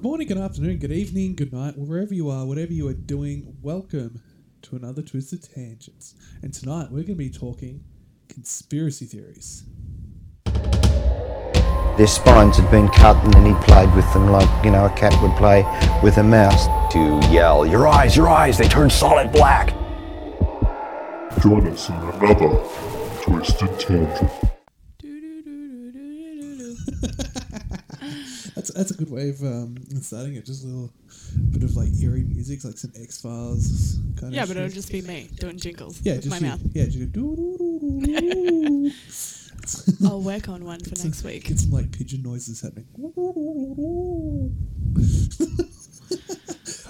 Good morning, good afternoon, good evening, good night, wherever you are, whatever you are doing, welcome to another Twisted Tangents. And tonight we're going to be talking conspiracy theories. Their spines had been cut and then he played with them like, you know, a cat would play with a mouse. to yell, Your eyes, your eyes, they turn solid black. Join us in another Twisted Tangent. That's a good way of um, starting it. Just a little bit of like eerie music, like some X Files kind Yeah, of Yeah, but it'll just be me doing jingles yeah, with just my you- mouth. Yeah, just go doo-doo-doo-doo-doo. I'll work on one for next week. Get some like pigeon noises happening.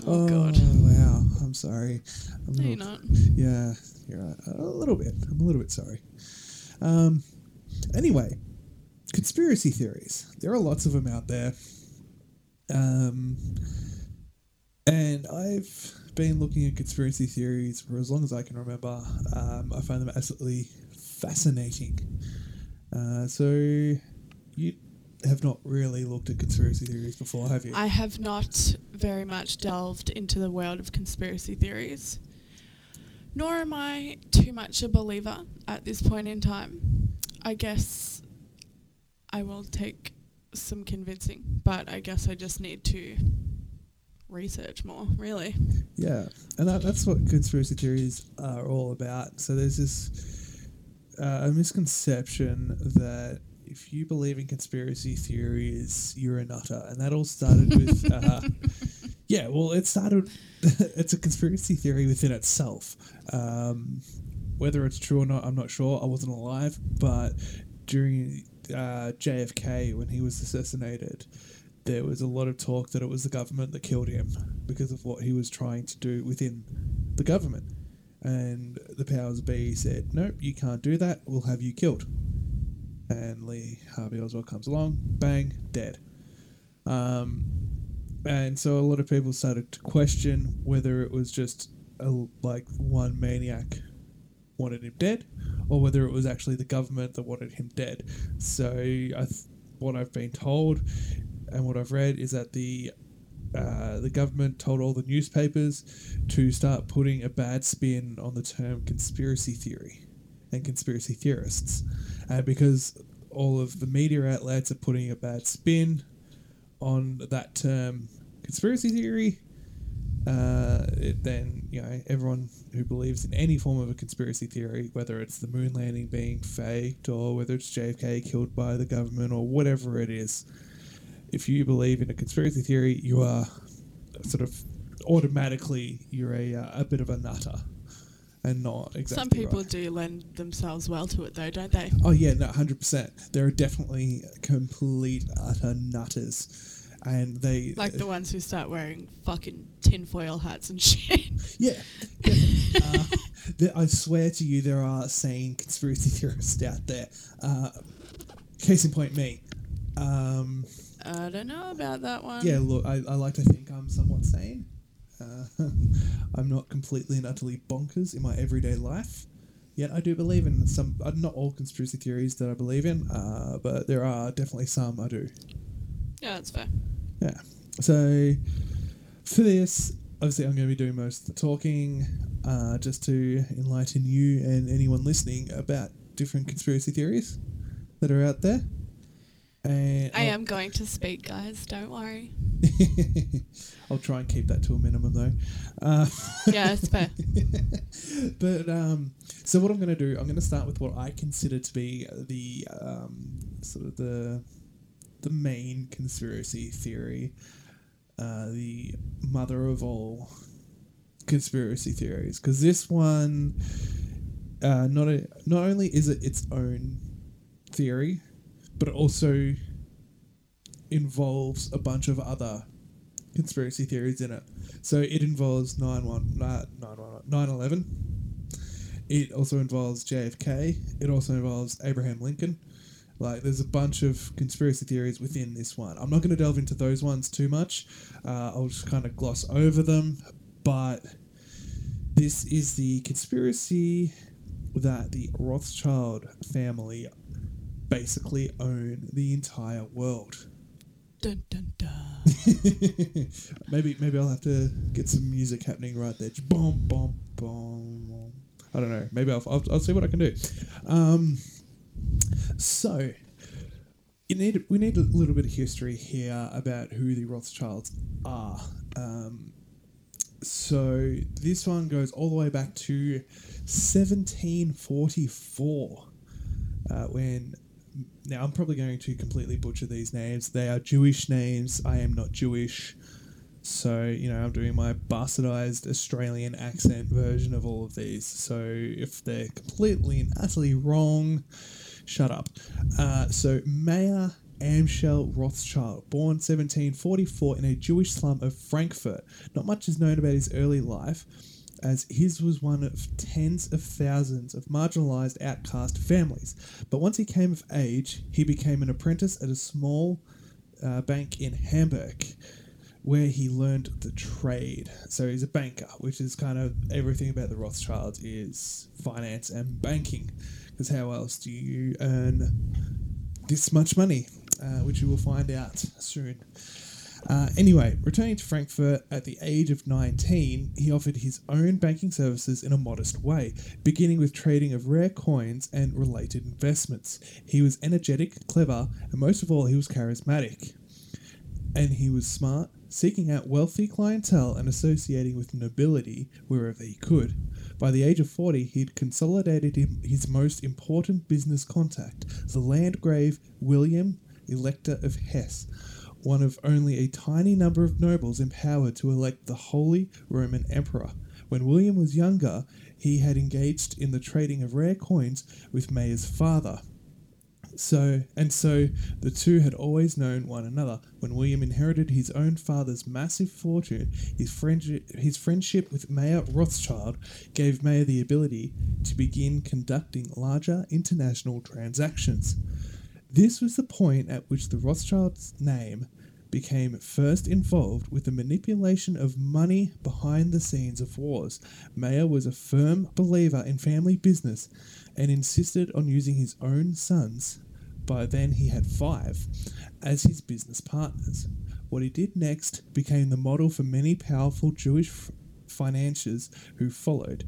Oh, God. wow! I'm sorry. I'm No, a you're not. Yeah, you're right. A little bit. I'm a little bit sorry. Um. Anyway, conspiracy theories. There are lots of them out there. Um. And I've been looking at conspiracy theories for as long as I can remember. Um, I find them absolutely fascinating. Uh, so you have not really looked at conspiracy theories before, have you? I have not very much delved into the world of conspiracy theories, nor am I too much a believer at this point in time. I guess I will take some convincing, but I guess I just need to research more, really. Yeah, and that, that's what conspiracy theories are all about. So there's this uh, a misconception that if you believe in conspiracy theories, you're a nutter, and that all started with. Uh, yeah, well, it started. it's a conspiracy theory within itself. Um, whether it's true or not, I'm not sure. I wasn't alive, but during uh, JFK, when he was assassinated, there was a lot of talk that it was the government that killed him because of what he was trying to do within the government. And the powers be said, nope, you can't do that. We'll have you killed. And Lee Harvey Oswald comes along, bang, dead. Um, and so a lot of people started to question whether it was just a, like one maniac wanted him dead, or whether it was actually the government that wanted him dead. So I th- what I've been told and what I've read is that the uh, the government told all the newspapers to start putting a bad spin on the term conspiracy theory and conspiracy theorists, uh, because all of the media outlets are putting a bad spin on that term conspiracy theory. Uh, it, then you know everyone who believes in any form of a conspiracy theory, whether it's the moon landing being faked or whether it's JFK killed by the government or whatever it is, if you believe in a conspiracy theory, you are sort of automatically you're a, uh, a bit of a nutter and not exactly. Some people right. do lend themselves well to it, though, don't they? Oh yeah, no, hundred percent. There are definitely complete utter nutters, and they Like the ones who start wearing fucking tinfoil hats and shit. yeah. uh, I swear to you, there are sane conspiracy theorists out there. Uh, case in point, me. Um, I don't know about that one. yeah, look, I, I like to think I'm somewhat sane. Uh, I'm not completely and utterly bonkers in my everyday life. Yet I do believe in some, uh, not all conspiracy theories that I believe in, uh, but there are definitely some I do. Yeah, that's fair. Yeah. So for this, obviously, I'm going to be doing most of the talking, uh, just to enlighten you and anyone listening about different conspiracy theories that are out there. And I I'll- am going to speak, guys. Don't worry. I'll try and keep that to a minimum, though. Uh, Yeah, it's fair. but um, so what I'm going to do, I'm going to start with what I consider to be the um, sort of the the main conspiracy theory, uh, the mother of all conspiracy theories, because this one, uh, not a, not only is it its own theory, but it also involves a bunch of other conspiracy theories in it. So it involves 9 1, uh, 9 11. It also involves JFK. It also involves Abraham Lincoln. Like, there's a bunch of conspiracy theories within this one. I'm not going to delve into those ones too much. Uh, I'll just kind of gloss over them. But this is the conspiracy that the Rothschild family basically own the entire world. Dun dun dun. maybe maybe I'll have to get some music happening right there. Boom, boom, boom. I don't know. Maybe I'll, I'll, I'll see what I can do. Um, so you need we need a little bit of history here about who the Rothschilds are. Um, so this one goes all the way back to 1744, uh, when now I'm probably going to completely butcher these names. They are Jewish names. I am not Jewish. So, you know, I'm doing my bastardized Australian accent version of all of these. So, if they're completely and utterly wrong, shut up. Uh, so, Mayer Amschel Rothschild, born 1744 in a Jewish slum of Frankfurt. Not much is known about his early life, as his was one of tens of thousands of marginalized outcast families. But once he came of age, he became an apprentice at a small uh, bank in Hamburg where he learned the trade. So he's a banker, which is kind of everything about the Rothschilds is finance and banking. Because how else do you earn this much money? Uh, which you will find out soon. Uh, anyway, returning to Frankfurt at the age of 19, he offered his own banking services in a modest way, beginning with trading of rare coins and related investments. He was energetic, clever, and most of all, he was charismatic. And he was smart, seeking out wealthy clientele and associating with nobility wherever he could. By the age of 40, he'd consolidated his most important business contact, the Landgrave William Elector of Hesse, one of only a tiny number of nobles empowered to elect the Holy Roman Emperor. When William was younger, he had engaged in the trading of rare coins with Mayer's father. So and so the two had always known one another. When William inherited his own father's massive fortune, his friendship, his friendship with Mayer Rothschild gave Mayer the ability to begin conducting larger international transactions. This was the point at which the Rothschilds' name became first involved with the manipulation of money behind the scenes of wars. Mayer was a firm believer in family business and insisted on using his own sons, by then he had five, as his business partners. What he did next became the model for many powerful Jewish financiers who followed.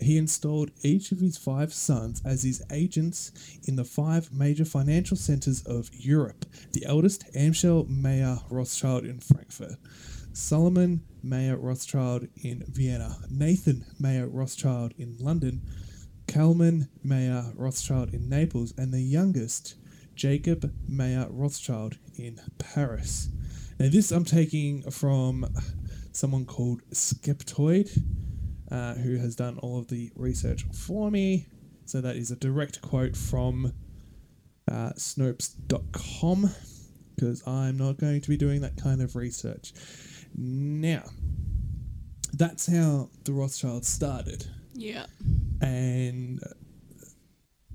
He installed each of his five sons as his agents in the five major financial centers of Europe. The eldest, Amschel Mayer Rothschild in Frankfurt, Solomon Mayer Rothschild in Vienna, Nathan Mayer Rothschild in London, Kalman Mayer Rothschild in Naples, and the youngest, Jacob Mayer Rothschild in Paris. Now, this I'm taking from someone called Skeptoid, uh, who has done all of the research for me. So that is a direct quote from uh, Snopes.com because I'm not going to be doing that kind of research. Now, that's how the Rothschilds started. Yeah. And uh,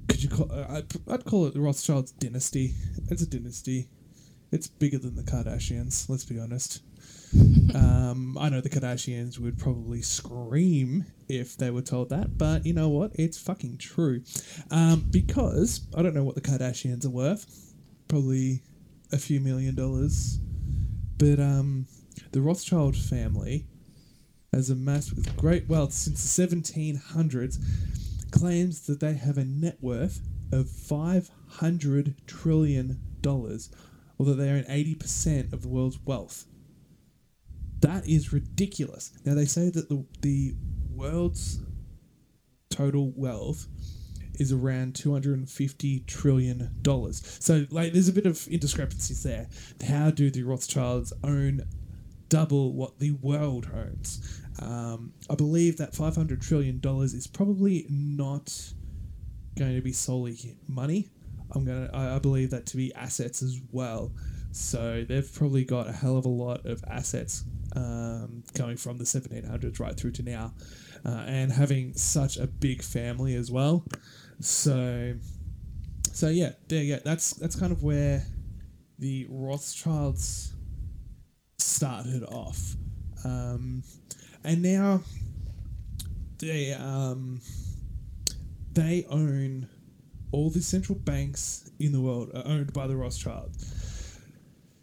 could you call? Uh, I'd, I'd call it the Rothschilds dynasty. It's a dynasty. It's bigger than the Kardashians. Let's be honest. um, I know the Kardashians would probably scream if they were told that, but you know what? It's fucking true. Um, because I don't know what the Kardashians are worth. Probably a few million dollars. But um, the Rothschild family has amassed with great wealth since the 1700s claims that they have a net worth of 500 trillion dollars or that they own 80% of the world's wealth. That is ridiculous. Now they say that the, the world's total wealth is around 250 trillion dollars. So like there's a bit of indiscrepancies there. How do the rothschilds own double what the world owns. Um, I believe that five hundred trillion dollars is probably not going to be solely money. I'm gonna. I, I believe that to be assets as well. So they've probably got a hell of a lot of assets um, from the 1700s right through to now, uh, and having such a big family as well. So, so yeah, there you go. That's that's kind of where the Rothschilds started off. Um, and now they um, they own all the central banks in the world are owned by the Rothschilds.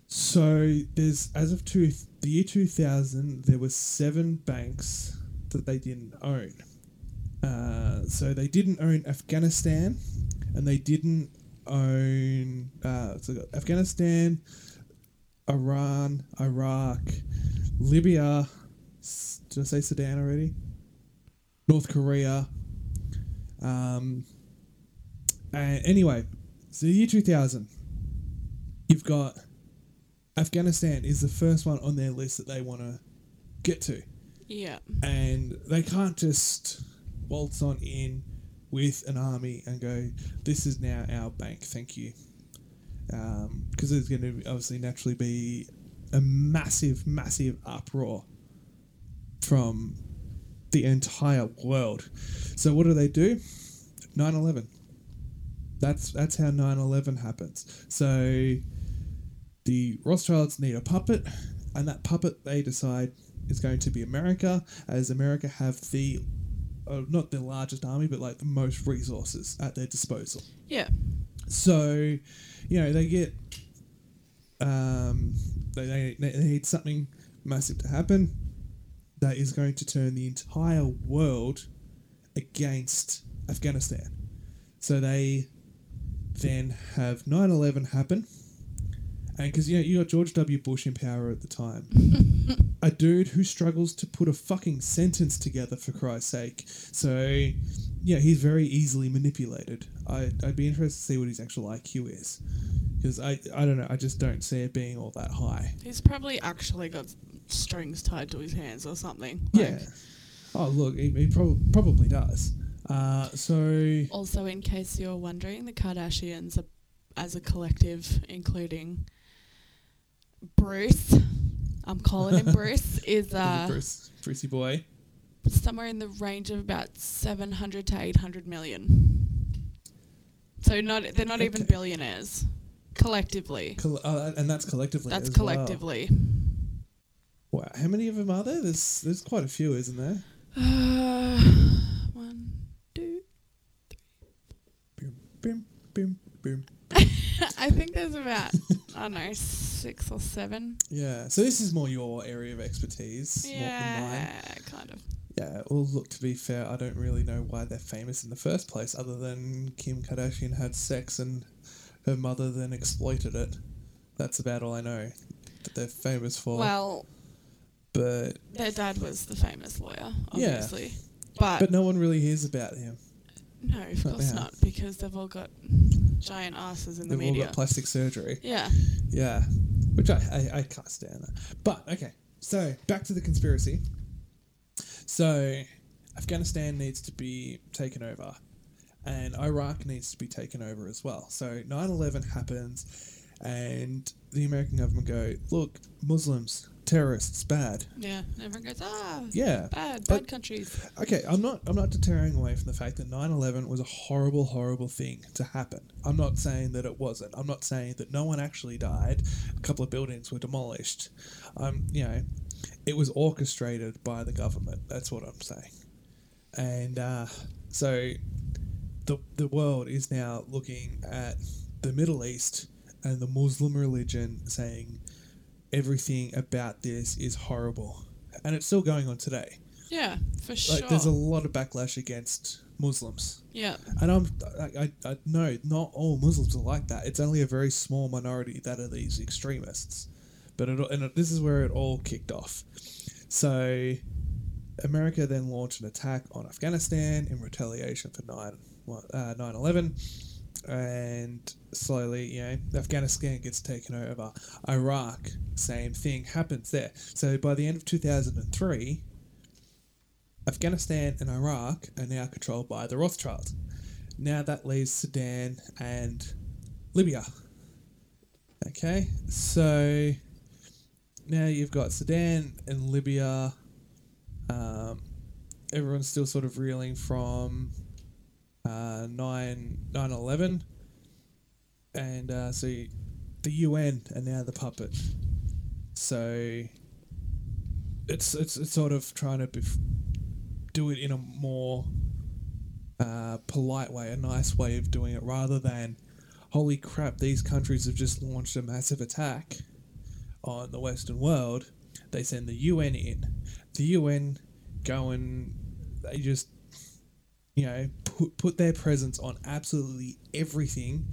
So there's as of two the year two thousand, there were seven banks that they didn't own. Uh, so they didn't own Afghanistan, and they didn't own uh, so Afghanistan, Iran, Iraq, Libya. Did I say Sudan already? North Korea. Um, and anyway, so the year 2000, you've got Afghanistan is the first one on their list that they want to get to. Yeah. And they can't just waltz on in with an army and go, this is now our bank, thank you. Um because there's going to obviously naturally be a massive, massive uproar from the entire world. So what do they do? 9/11. That's that's how 9/11 happens. So the Rothschilds need a puppet, and that puppet they decide is going to be America, as America have the uh, not the largest army, but like the most resources at their disposal. Yeah. So, you know, they get um, they, they, they need something massive to happen that is going to turn the entire world against Afghanistan. So they then have 9 11 happen. And because, you know, you got George W. Bush in power at the time. a dude who struggles to put a fucking sentence together, for Christ's sake. So, yeah, he's very easily manipulated. I, I'd be interested to see what his actual IQ is. Because I, I don't know, I just don't see it being all that high. He's probably actually got strings tied to his hands or something. Yeah. Oh, look, he, he prob- probably does. Uh, so, Also, in case you're wondering, the Kardashians, are, as a collective, including Bruce, I'm calling him Bruce, is uh, Bruce, Brucey boy. somewhere in the range of about 700 to 800 million. So not they're not even billionaires collectively. Coll- uh, and that's collectively. That's as well. collectively. Wow, how many of them are there? There's there's quite a few, isn't there? Uh, one, two. Boom, boom, boom, boom. I think there's about I don't know six or seven. Yeah. So this is more your area of expertise, more than mine. Yeah, kind of. Yeah. Well, look. To be fair, I don't really know why they're famous in the first place, other than Kim Kardashian had sex and her mother then exploited it. That's about all I know that they're famous for. Well, but their dad was the famous lawyer, obviously. Yeah. But, but no one really hears about him. no, of Not course now. not, because they've all got giant asses in the media. They've all got plastic surgery. yeah. Yeah, which I, I, I can't stand that. But okay, so back to the conspiracy. So Afghanistan needs to be taken over, and Iraq needs to be taken over as well. So 9/11 happens, and the American government go, look, Muslims, terrorists, bad. Yeah. Everyone goes, ah, Yeah. bad, but- bad countries. Okay, I'm not I'm not deterring away from the fact that 9/11 was a horrible horrible thing to happen. I'm not saying that it wasn't. I'm not saying that no one actually died. A couple of buildings were demolished. Um, you know, it was orchestrated by the government. That's what I'm saying. And uh, so the the world is now looking at the Middle East and the Muslim religion saying everything about this is horrible. And it's still going on today Yeah, for sure. like there's a lot of backlash against Muslims, yeah. and I'm I, I, I know not all Muslims are like that. It's only a very small minority that are these extremists, but it, and it, this is where it all kicked off. So, America then launched an attack on Afghanistan in retaliation for 9 uh, 9/11, and slowly, you know, Afghanistan gets taken over. Iraq, same thing happens there. So by the end of 2003. Afghanistan and Iraq are now controlled by the Rothschilds. Now that leaves Sudan and Libya. Okay, so now you've got Sudan and Libya. Um, everyone's still sort of reeling from uh, 9 9 11. And uh, so the UN are now the puppet. So it's, it's, it's sort of trying to bef- do it in a more uh, polite way, a nice way of doing it, rather than, holy crap, these countries have just launched a massive attack. on the Western world, they send the UN in. The UN go and they just, you know, put, put their presence on absolutely everything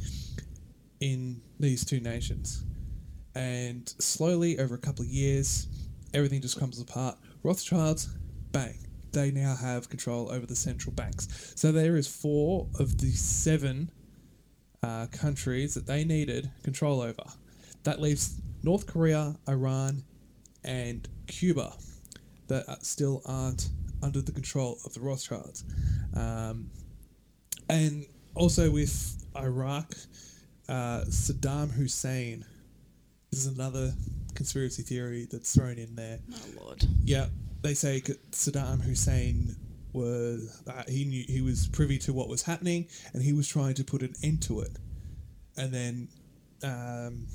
in these two nations. And slowly, over a couple of years, everything just comes apart. Rothschilds, bang, they now have control over the central banks. So there is four of the seven uh, countries that they needed control over. That leaves North Korea, Iran, and Cuba that still aren't under the control of the Rothschilds. Um, and also with Iraq, uh, Saddam Hussein this is another conspiracy theory that's thrown in there. Oh lord. Yeah, they say Saddam Hussein was uh, he knew he was privy to what was happening, and he was trying to put an end to it. And then um,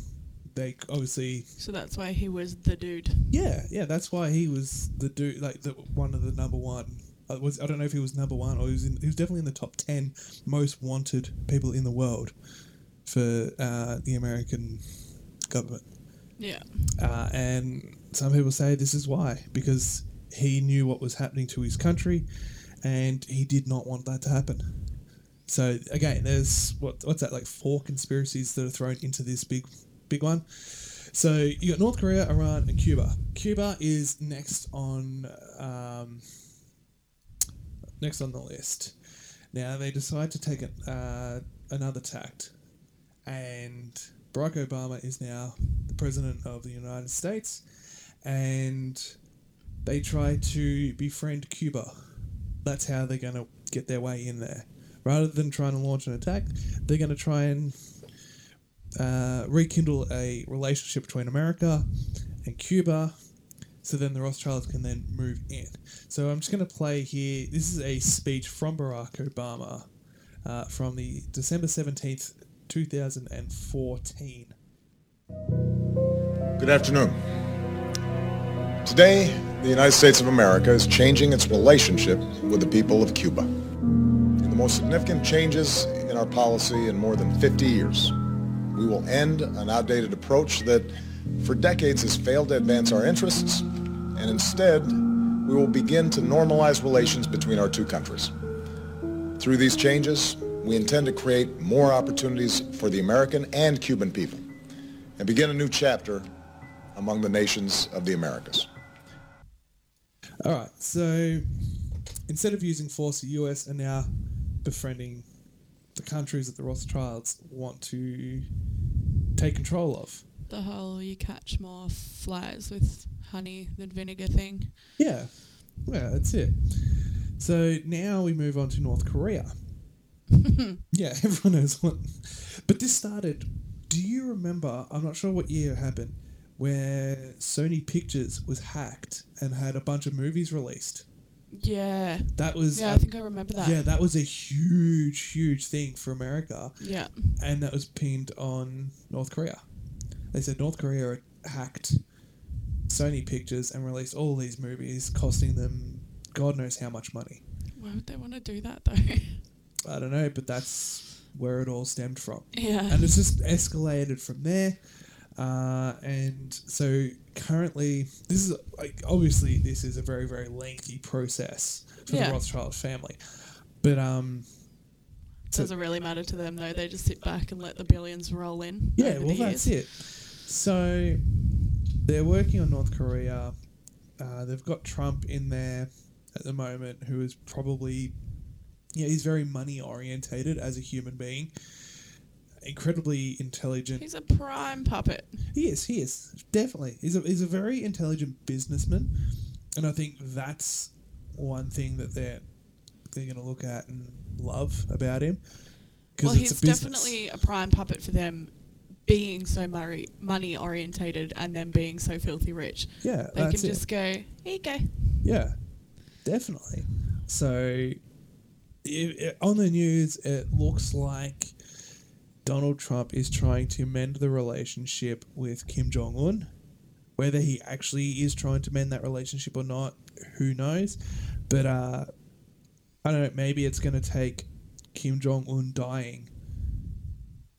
they obviously So that's why he was the dude. yeah yeah that's why he was the dude like the one of the number one. I was I don't know if he was number one or he was in, he was definitely in the top ten most wanted people in the world for uh, the American government. Yeah. Uh, and some people say this is why because he knew what was happening to his country, and he did not want that to happen. So again, there's what what's that like four conspiracies that are thrown into this big big one. So you got North Korea, Iran, and Cuba. Cuba is next on um, next on the list. Now they decide to take uh, another tact, and Barack Obama is now the president of the United States, and they try to befriend Cuba. That's how they're going to get their way in there. Rather than trying to launch an attack, they're going to try and uh, rekindle a relationship between America and Cuba. So then the Rothschilds can then move in. So I'm just going to play here. This is a speech from Barack Obama uh, from the December 17th, 2014. Good afternoon. Today, the United States of America is changing its relationship with the people of Cuba. The most significant changes in our policy in more than 50 years, we will end an outdated approach that for decades has failed to advance our interests, and instead, we will begin to normalize relations between our two countries. Through these changes, we intend to create more opportunities for the American and Cuban people and begin a new chapter among the nations of the Americas. All right, so instead of using force, the US are now befriending the countries that the Rothschilds want to take control of. The whole you catch more flies with honey than vinegar thing. Yeah, yeah, that's it. So now we move on to North Korea. yeah, everyone knows what. But this started. Do you remember? I'm not sure what year it happened, where Sony Pictures was hacked and had a bunch of movies released. Yeah. That was Yeah, I uh, think I remember that. yeah, that was a huge, huge thing for America, Yeah. and that was pinned on North Korea. They said North Korea hacked Sony Pictures and released all these movies, costing them God knows how much money. Why would they want to do that though? I don't know, but that's where it all stemmed from. yeah. And it's just escalated from there. Uh, and so currently, this is like obviously this is a very very lengthy process for Yeah. the Rothschild family, but um, Doesn't really matter to them though. They just sit back and let the billions roll in. yeah, well that's it. So they're working on North Korea. Uh, they've got Trump in there at the moment, who is probably yeah he's very money orientated as a human being, incredibly intelligent. He's a prime puppet. He is. He is definitely. He's a he's a very intelligent businessman, and I think that's one thing that they're they're going to look at and love about him. Well, he's definitely a prime puppet for them being so money money orientated and then being so filthy rich. yeah. They can it. just go, here you go. Yeah, definitely. So, i i on the news, it looks like Donald Trump is trying to mend the relationship with Kim Jong Un. Whether he actually is trying to mend that relationship or not, who knows? But uh, I don't know. Maybe it's going to take Kim Jong Un dying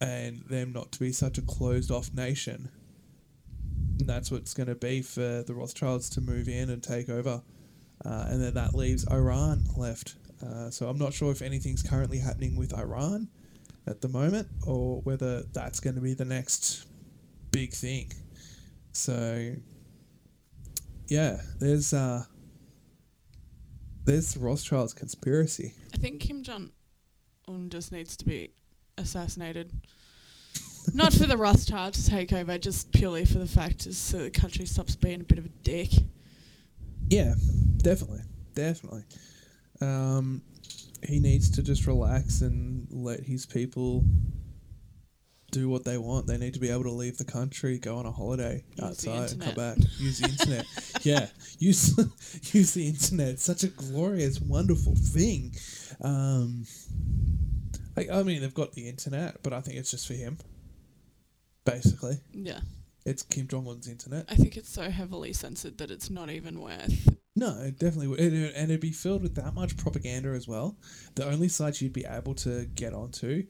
and them not to be such a closed off nation And that's what's going to be for the Rothschilds to move in and take over. Uh, and then that leaves Iran left. Uh, so I'm not sure if anything's currently happening with Iran at the moment or whether that's going to be the next big thing. So yeah, there's uh there's the Rothschilds conspiracy. I think Kim Jong Un just needs to be assassinated. Not for the Rothschild to take over, just purely for the fact is so the country stops being a bit of a dick. Yeah, definitely, definitely. Um, he needs to just relax and let his people do what they want. They need to be able to leave the country, go on a holiday Use outside, and come back. Use the internet. yeah, use use the internet. It's such a glorious, wonderful thing. Um, like, I mean, they've got the internet, but I think it's just for him. Basically, Yeah. it's Kim Jong Un's internet. I think it's so heavily censored that it's not even worth. No, it definitely would. And it- and it'd be filled with that much propaganda as well. The only sites you'd be able to get onto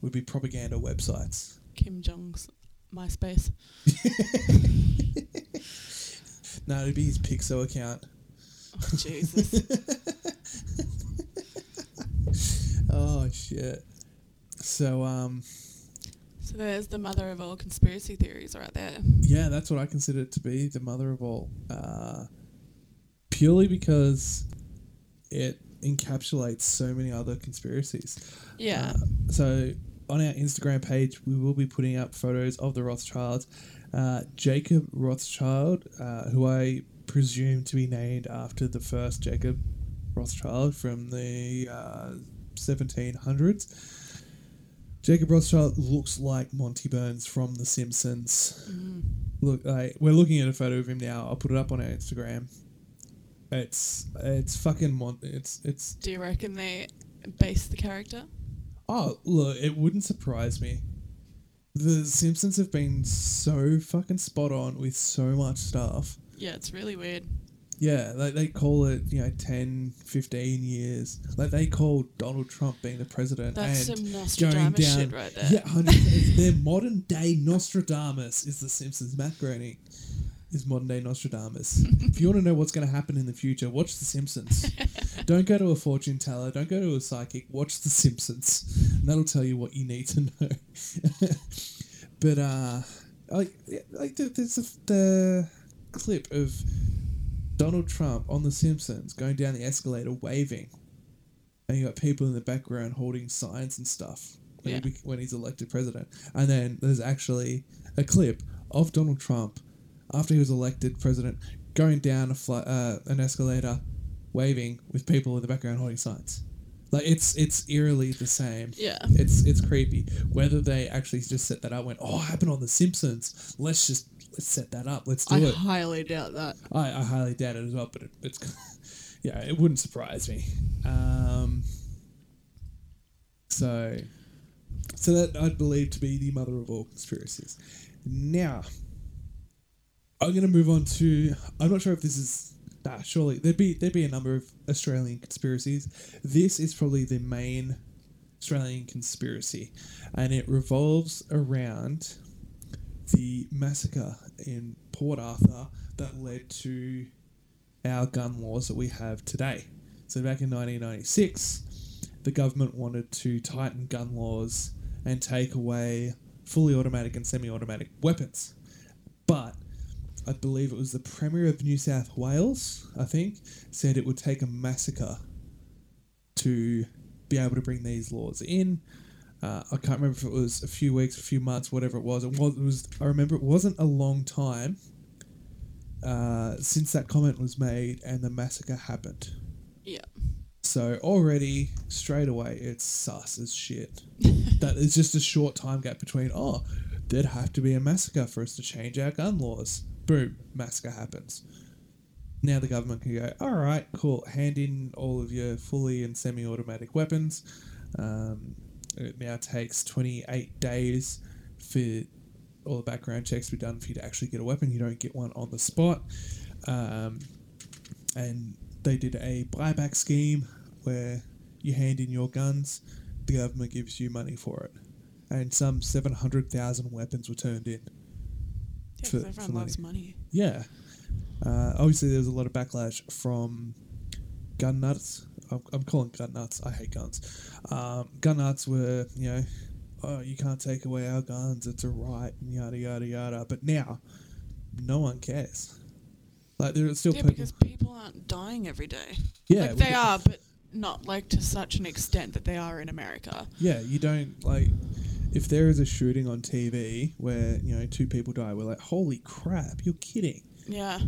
would be propaganda websites. Kim Jong's MySpace. No, it'd be his Pixo account. Oh, Jesus. Oh, shit. So, um, so there's the mother of all conspiracy theories right there. yeah, that's what I consider it to be the mother of all. Uh, purely because it encapsulates so many other conspiracies. Yeah. Uh, so on our Instagram page, we will be putting up photos of the Rothschilds. Uh, Jacob Rothschild, uh, who I presume to be named after the first Jacob Rothschild from the uh, 1700s. Jacob Rothschild looks like Monty Burns from The Simpsons. Mm-hmm. Look, like we're looking at a photo of him now. I'll put it up on our Instagram. It's it's fucking Mon- it's it's Do you reckon they based the character? Oh, look, it wouldn't surprise me. The Simpsons have been so fucking spot on with so much stuff. Yeah, it's really weird. Yeah, like they call it, you know, 10, 15 years. Like they call Donald Trump being the president That's and some going Nostradamus down. shit right there. Yeah, 100 their modern day Nostradamus is the Simpsons. Matt Groening is modern day Nostradamus. if you want to know what's going to happen in the future, watch The Simpsons. don't go to a fortune teller. Don't go to a psychic. Watch The Simpsons. And that'll tell you what you need to know. but uh, like, like the- there's a, the clip of Donald Trump on The Simpsons going down the escalator waving, and you got people in the background holding signs and stuff when, Yeah. he, when he's elected president. And then there's actually a clip of Donald Trump after he was elected president going down a uh, an escalator waving with people in the background holding signs. Like it's it's eerily the same. Yeah. It's it's creepy. Whether they actually just set that up, went, oh, it happened on The Simpsons. Let's just let's set that up. Let's do I it. I highly doubt that. I, I highly doubt it as well, but it, it's yeah, it wouldn't surprise me. Um, so, so that I'd believe to be the mother of all conspiracies. Now, I'm going to move on to. I'm not sure if this is. Nah, surely there'd be there'd be a number of Australian conspiracies. This is probably the main Australian conspiracy, and it revolves around the massacre in Port Arthur that led to our gun laws that we have today. So back in 1996, the government wanted to tighten gun laws and take away fully automatic and semi-automatic weapons. But I believe it was the Premier of New South Wales, I think, said it would take a massacre to be able to bring these laws in. Uh, I can't remember if it was a few weeks, a few months, whatever it was. It was. It was I remember it wasn't a long time uh, since that comment was made and the massacre happened. Yeah. So already straight away it's sus as shit. that is just a short time gap between oh, there'd have to be a massacre for us to change our gun laws. Boom, massacre happens. Now the government can go, all right, cool, hand in all of your fully and semi-automatic weapons. Um, it now takes 28 days for all the background checks to be done for you to actually get a weapon. You don't get one on the spot. Um, and they did a buyback scheme where you hand in your guns, the government gives you money for it. And some 700,000 weapons were turned in. Yeah, for- everyone for loves money. Yeah. Uh, obviously, there was a lot of backlash from gun nuts. I'm, I'm calling gun nuts. I hate guns. Um, gun nuts were, you know, oh, you can't take away our guns. It's a right, and yada yada yada. But now, no one cares. Like there are still Yeah, people. because people aren't dying every day. yeah, like they are, but not like to such an extent that they are in America. Yeah, you don't like. If there is a shooting on TV where you know two people die, we're like, holy crap, you're kidding. Yeah.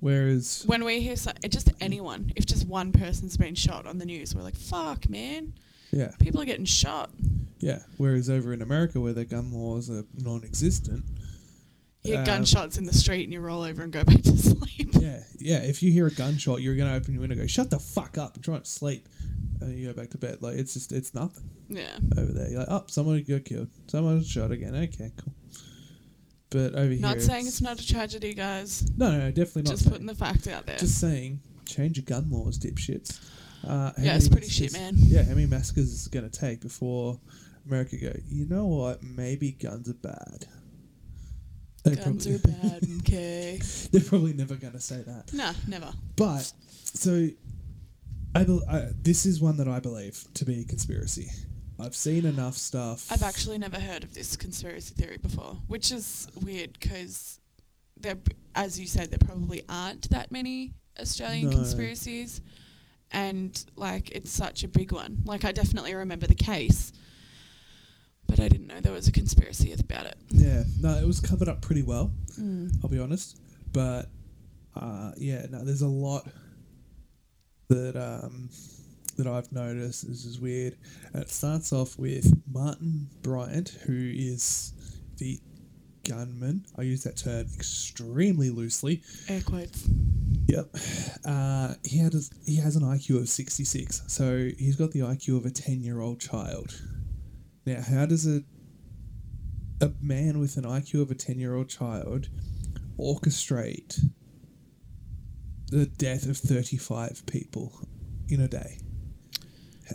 Whereas, When we hear so, just anyone, if just one person's been shot on the news, we're like, fuck, man. yeah, People are getting shot. yeah. Whereas over in America, where their gun laws are non-existent, You hear Um, gunshots in the street and you roll over and go back to sleep. Yeah, yeah. If you hear a gunshot, you're gonna open your window, and go, "Shut the fuck up!" and try to sleep, and you go back to bed. Like it's just, it's nothing Yeah. over there. You're like, "Oh, someone got killed. Someone shot again." Okay, cool. But over Not here, saying it's not a tragedy, guys. no, no, definitely not. Just saying. putting the facts out there. Just saying, change your gun laws, dipshits. Uh, how Yeah, it's many pretty shit, massacres- man. Yeah, how many massacres is it gonna take before America go? You know what? Maybe guns are bad. They Guns probably- are bad, okay? They're probably never gonna say that. Nah, never. But so, I, bel I this is one that I believe to be a conspiracy. I've seen enough stuff. I've actually never heard of this conspiracy theory before, which is weird because there, as you said, there probably aren't that many Australian No. conspiracies, and like it's such a big one. Like I definitely remember the case, but I didn't know there was a conspiracy about it. Yeah, no, it was covered up pretty well. Mm. I'll be honest, but uh, yeah, no, there's a lot that um, that I've noticed. This is weird. And it starts off with Martin Bryant, who is the gunman. I use that term extremely loosely. Air quotes. Yep. Uh, he had a, he has an IQ of 66, so he's got the IQ of a 10 year old child. Now, how does a a man with an IQ of a 10 year old child orchestrate the death of 35 people in a day?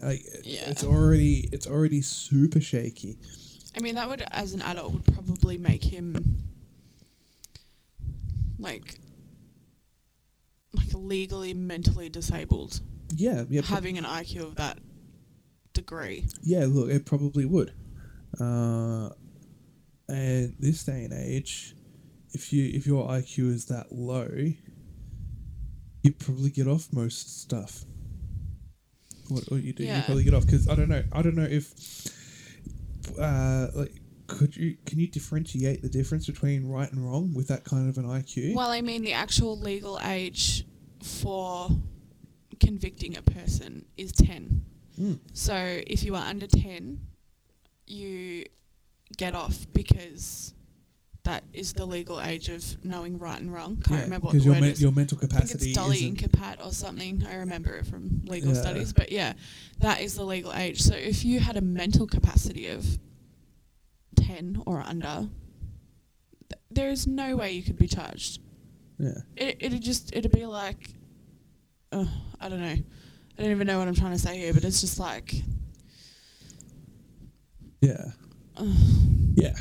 Like, Yeah. it's already it's already super shaky. I mean, that would, as an adult, would probably make him like like legally mentally disabled, Yeah, yeah, having an IQ of that degree. Yeah, look, it probably would. Uh, and this day and age, if you if your IQ is that low, you probably get off most stuff. What, what you do, you probably get off because I don't know. I don't know if uh, like could you can you differentiate the difference between right and wrong with that kind of an IQ? Well, I mean, the actual legal age for convicting a person is 10. Mm. So if you are under 10, you get off because that is the legal age of knowing right and wrong. Can't Yeah, remember what the your word men- is. your mental capacity. I think it's Doli isn't. Incapax or something. I remember it from legal Yeah. studies. But yeah, that is the legal age. So if you had a mental capacity of 10 or under, th- there is no way you could be charged. yeah. It, it'd just, it'd be like, uh, I don't know. I don't even know what I'm trying to say here, but it's just like, Yeah. uh, Yeah.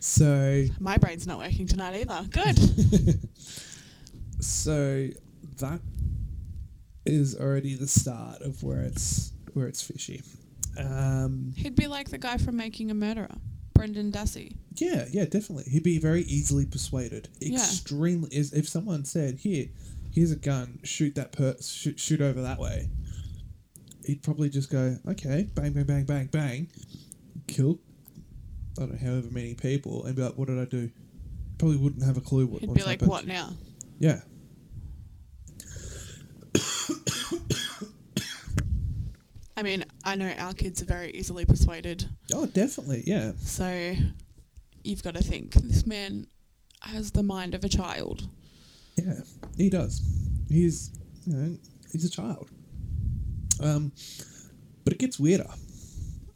So my brain's not working tonight either. Good. so that is already the start of where it's where it's fishy. Um, He'd be like the guy from Making a Murderer, Brendan Dassey. yeah, yeah, definitely. He'd be very easily persuaded. Yeah. Extremely. Is if someone said, "Here, here's a gun. Shoot that per. Shoot, shoot over that way." He'd probably just go, "Okay, bang, bang, bang, bang, bang, kill." I don't know, however many people, and be like, "What did I do?" Probably wouldn't have a clue what. He'd be like, happened. what now? Yeah. I mean, I know our kids are very easily persuaded. Oh, definitely. Yeah. So you've got to think this man has the mind of a child. Yeah, he does. He's, you know, he's a child. Um, but it gets weirder.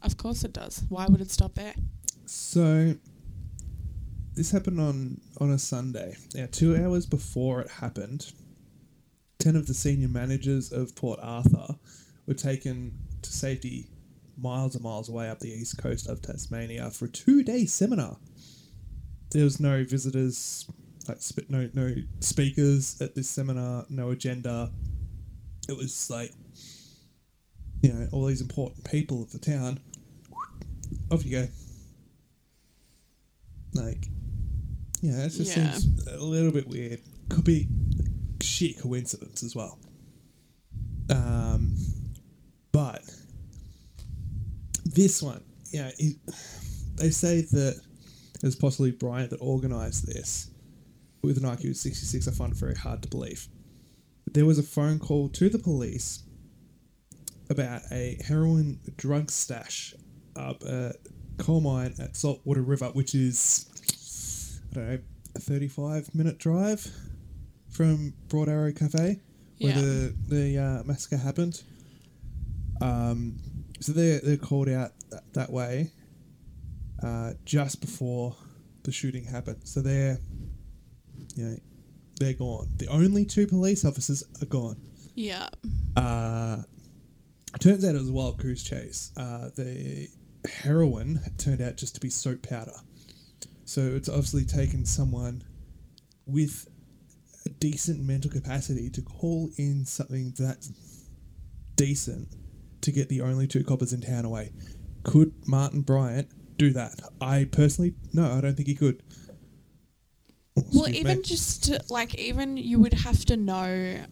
Of course it does. Why would it stop there? So, this happened on on a Sunday. Now, two hours before it happened, ten of the senior managers of Port Arthur were taken to safety miles and miles away up the east coast of Tasmania for a two day seminar. there was no visitors, like no no speakers at this seminar, no agenda. It was like, you know, all these important people of the town. Off you go. Like, yeah, it just Yeah. seems a little bit weird. Could be sheer coincidence as well. Um, but this one, yeah, it, they say that it was possibly Bryant that organised this. With an IQ of 66, I find it very hard to believe. There was a phone call to the police about a heroin drug stash up at coal mine at Saltwater River, which is, I don't know, a 35 minute drive from Broad Arrow Cafe where Yeah. the, the uh, massacre happened. Um, so they're, they're called out that, that way uh, just before the shooting happened. So they're, you know, they're gone. The only two police officers are gone. Yeah. Uh, turns out it was a wild goose chase. Uh, the heroin turned out just to be soap powder. So it's obviously taken someone with a decent mental capacity to call in something that decent to get the only two coppers in town away. Could Martin Bryant do that? I personally, no, I don't think he could. Well, Excuse me. even just to, like even you would have to know.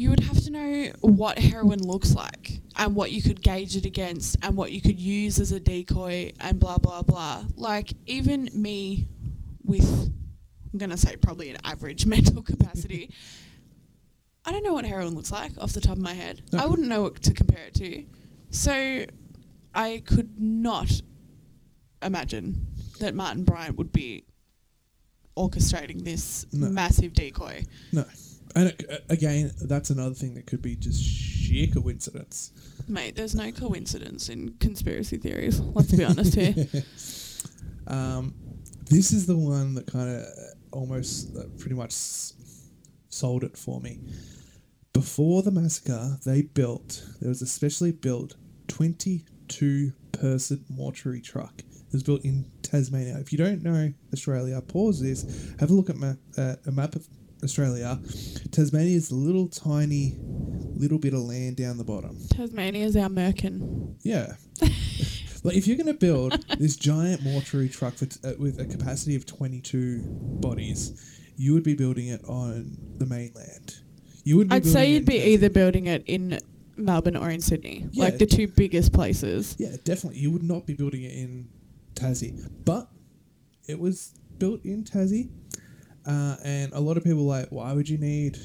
You would have to know what heroin looks like and what you could gauge it against and what you could use as a decoy and blah blah blah. Like even me with I'm going to say probably an average mental capacity. I don't know what heroin looks like off the top of my head. No. I wouldn't know what to compare it to. So I could not imagine that Martin Bryant would be orchestrating this No. massive decoy. No. And uh, again, that's another thing that could be just sheer coincidence. Mate, there's no coincidence in conspiracy theories. Let's be honest here. Um, this is the one that kind of almost uh, pretty much sold it for me. Before the massacre, they built, there was a specially built 22 person mortuary truck. It was built in Tasmania. If you don't know Australia, pause this, have a look at map, uh, a map of Australia. Tasmania is a little tiny, little bit of land down the bottom. Tasmania is our merkin. Yeah. like if you're going to build this giant mortuary truck for t- uh, with a capacity of 22 bodies, you would be building it on the mainland. You would. I'd say you'd be either building it in Melbourne or in Sydney, Yeah. like the two biggest places. Yeah, definitely. You would not be building it in Tassie, but it was built in Tassie, uh, and a lot of people like, why would you need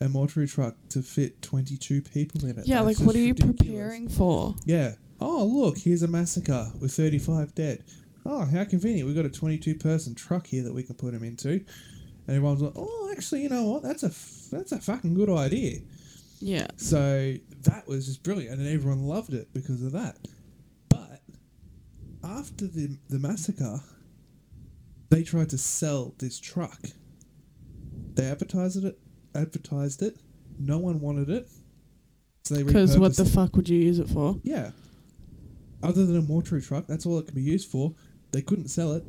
a mortuary truck to fit 22 people in it? Yeah, That's like what are you ridiculous." preparing for? Yeah. Oh, look, here's a massacre with 35 dead. Oh, how convenient. We've got a 22 person truck here that we can put them into. And everyone's like, oh, actually, you know what? That's a, f- that's a fucking good idea. Yeah. So that was just brilliant. And everyone loved it because of that. But after the, the massacre, they tried to sell this truck. They advertised it. Advertised it. No one wanted it. So they Because what the it. fuck would you use it for? Yeah. Other than a mortuary truck, that's all it can be used for. They couldn't sell it,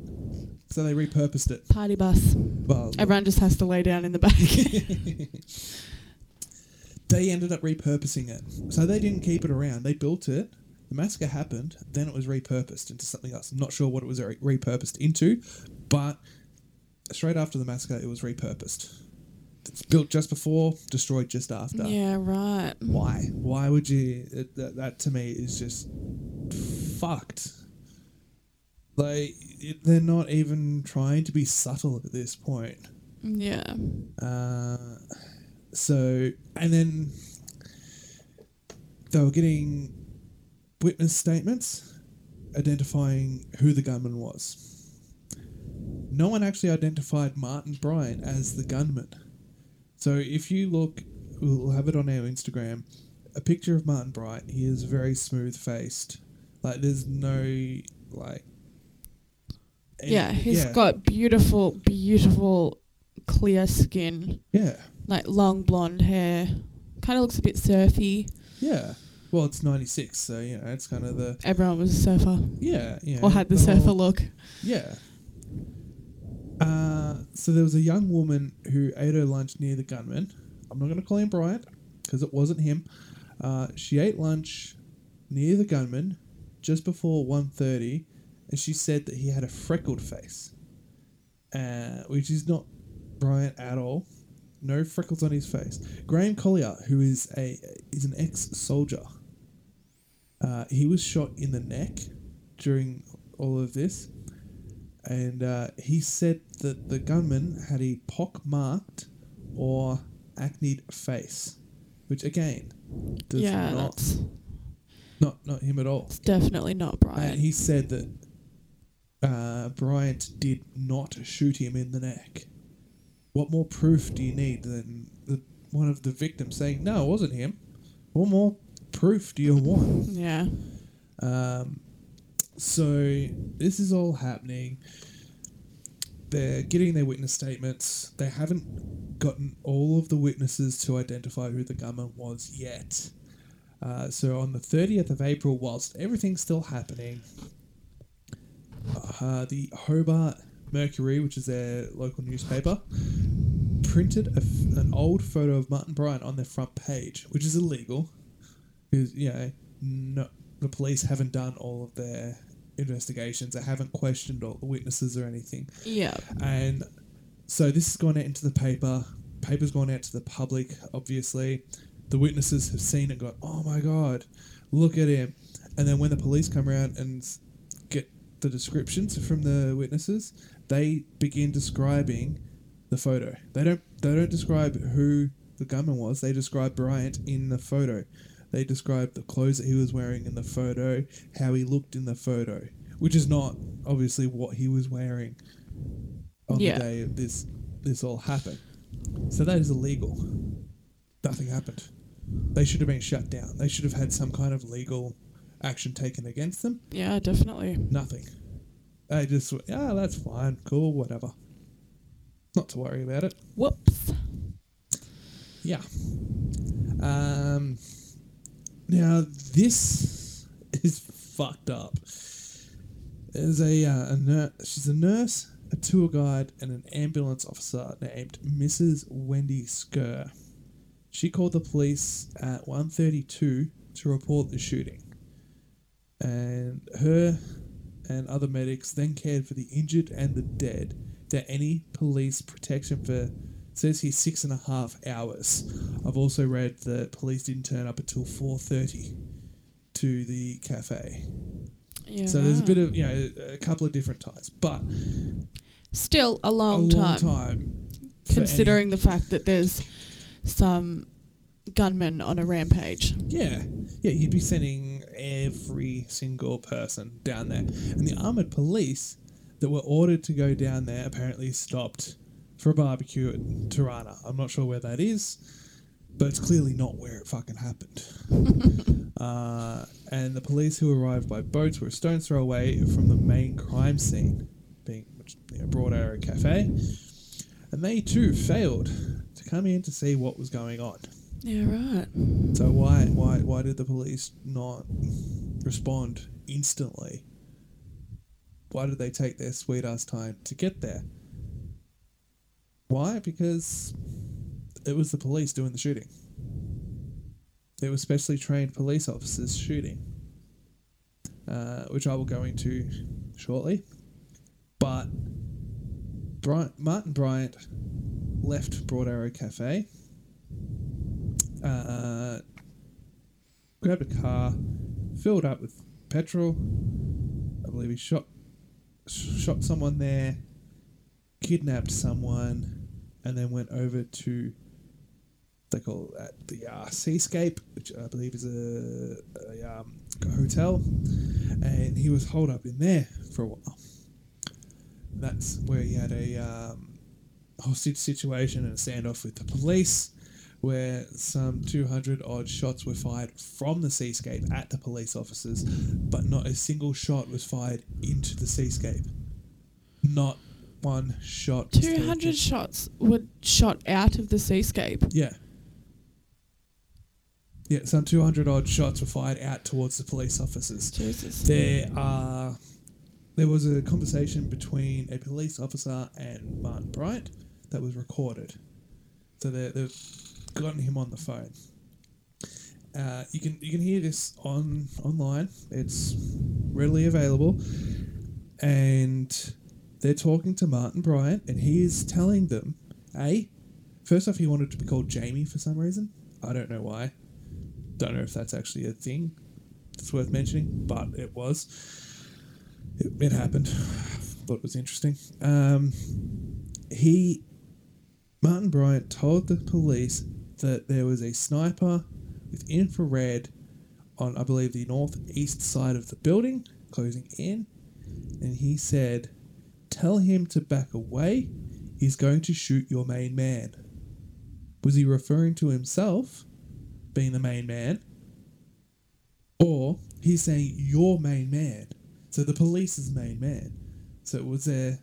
so they repurposed it. Party bus. Well, Everyone just has to lay down in the back. they ended up repurposing it. So they didn't keep it around. They built it. The massacre happened. Then it was repurposed into something else. I'm not sure what it was re- repurposed into, but straight after the massacre, it was repurposed. It's built just before, destroyed just after. yeah, right. Why? Why would you? It, that, that to me is just fucked. Like it, they're not even trying to be subtle at this point. Yeah. Uh, so and then they were getting witness statements identifying who the gunman was. No one actually identified Martin Bryant as the gunman. So if you look, we'll have it on our Instagram, a picture of Martin Bryant. He is very smooth faced. Like there's no like. Yeah, he's yeah, got beautiful, beautiful, clear skin, yeah, like long blonde hair. Kind of looks a bit surfy. yeah. Well, it's ninety six, so you know it's kind of the Everyone was a surfer yeah yeah or had the, the surfer whole- look. Yeah. Uh, so there was a young woman who ate her lunch near the gunman. I'm not going to call him Bryant because it wasn't him. Uh, she ate lunch near the gunman just before 1.30 and she said that he had a freckled face, uh, which is not Bryant at all. No freckles on his face. Graham Collier, who is a is an ex-soldier, uh, he was shot in the neck during all of this and uh, he said that the gunman had a pock-marked or acneed face, which again does yeah, not that's not not him at all. it's definitely not Bryant. And he said that uh, Bryant did not shoot him in the neck. What more proof do you need than the, one of the victims saying, "No, it wasn't him"? What more proof do you want? yeah. Um, so this is all happening. They're getting their witness statements. They haven't gotten all of the witnesses to identify who the gunman was yet. Uh, so on the 30th of April, whilst everything's still happening, uh, the Hobart Mercury, which is their local newspaper, printed a f- an old photo of Martin Bryant on their front page, which is illegal because you know no, the police haven't done all of their investigations. They haven't questioned all the witnesses or anything, Yeah. and so this has gone out into the paper. Paper's gone out to the public. Obviously, the witnesses have seen it. and Gone, oh my god, look at him! And then when the police come around and get the descriptions from the witnesses, they begin describing the photo. They don't. They don't describe who the gunman was. They describe Bryant in the photo. They described the clothes that he was wearing in the photo, how he looked in the photo, which is not obviously what he was wearing on Yeah. the day this this all happened. So that is illegal. Nothing happened. They should have been shut down. They should have had some kind of legal action taken against them. Yeah, definitely. Nothing. They just yeah, that's fine, cool, whatever. Not to worry about it. Whoops. Yeah. Um. Now this is fucked up. There's a uh, a nurse. She's a nurse, a tour guide, and an ambulance officer named Mrs. Wendy Scurr. She called the police at 1.32 to report the shooting. And her and other medics then cared for the injured and the dead without any police protection for says here six and a half hours. I've also read that police didn't turn up until 4.30 to the cafe. Yeah. So there's a bit of, you know, a couple of different times. But still a long, a long, time, time. considering the fact that there's some gunmen on a rampage. Yeah, yeah, you'd be sending every single person down there, and the armored police that were ordered to go down there apparently stopped for a barbecue at Taranna. I'm not sure where that is, but it's clearly not where it fucking happened. uh, and the police who arrived by boats were a stone's throw away from the main crime scene, being which, you know, Broad Arrow Cafe, and they too failed to come in to see what was going on. Yeah, right. So why why why did the police not respond instantly? Why did they take their sweet ass time to get there? Why? Because it was the police doing the shooting. They were specially trained police officers shooting, uh, which I will go into shortly. But Bryant, Martin Bryant left Broad Arrow Cafe uh, grabbed a car, filled up with petrol. I believe he shot shot someone there, kidnapped someone, and then went over to they call that the uh, Seascape, which I believe is a, a, um, hotel, and he was holed up in there for a while. That's where he had a um, hostage situation and a standoff with the police where some 200 odd shots were fired from the seascape at the police officers, but not a single shot was fired into the seascape. Not one shot. 200 shots were shot out of the seascape. Yeah. Yeah, some 200 odd shots were fired out towards the police officers. Jesus. There are. There was a conversation between a police officer and Martin Bryant that was recorded. So they, they've gotten him on the phone. Uh, you can you can hear this on online. It's readily available, and they're talking to Martin Bryant, and he is telling them, "A, first off, he wanted to be called Jamie for some reason. I don't know why. Don't know if that's actually a thing. It's worth mentioning, but it was. It, it happened. Thought it was interesting. Um, he, Martin Bryant, told the police that there was a sniper with infrared on, I believe, the northeast side of the building, closing in, and he said, "Tell him to back away. He's going to shoot your main man." Was he referring to himself being the main man? Or he's saying your main man. So the police's main man. So was there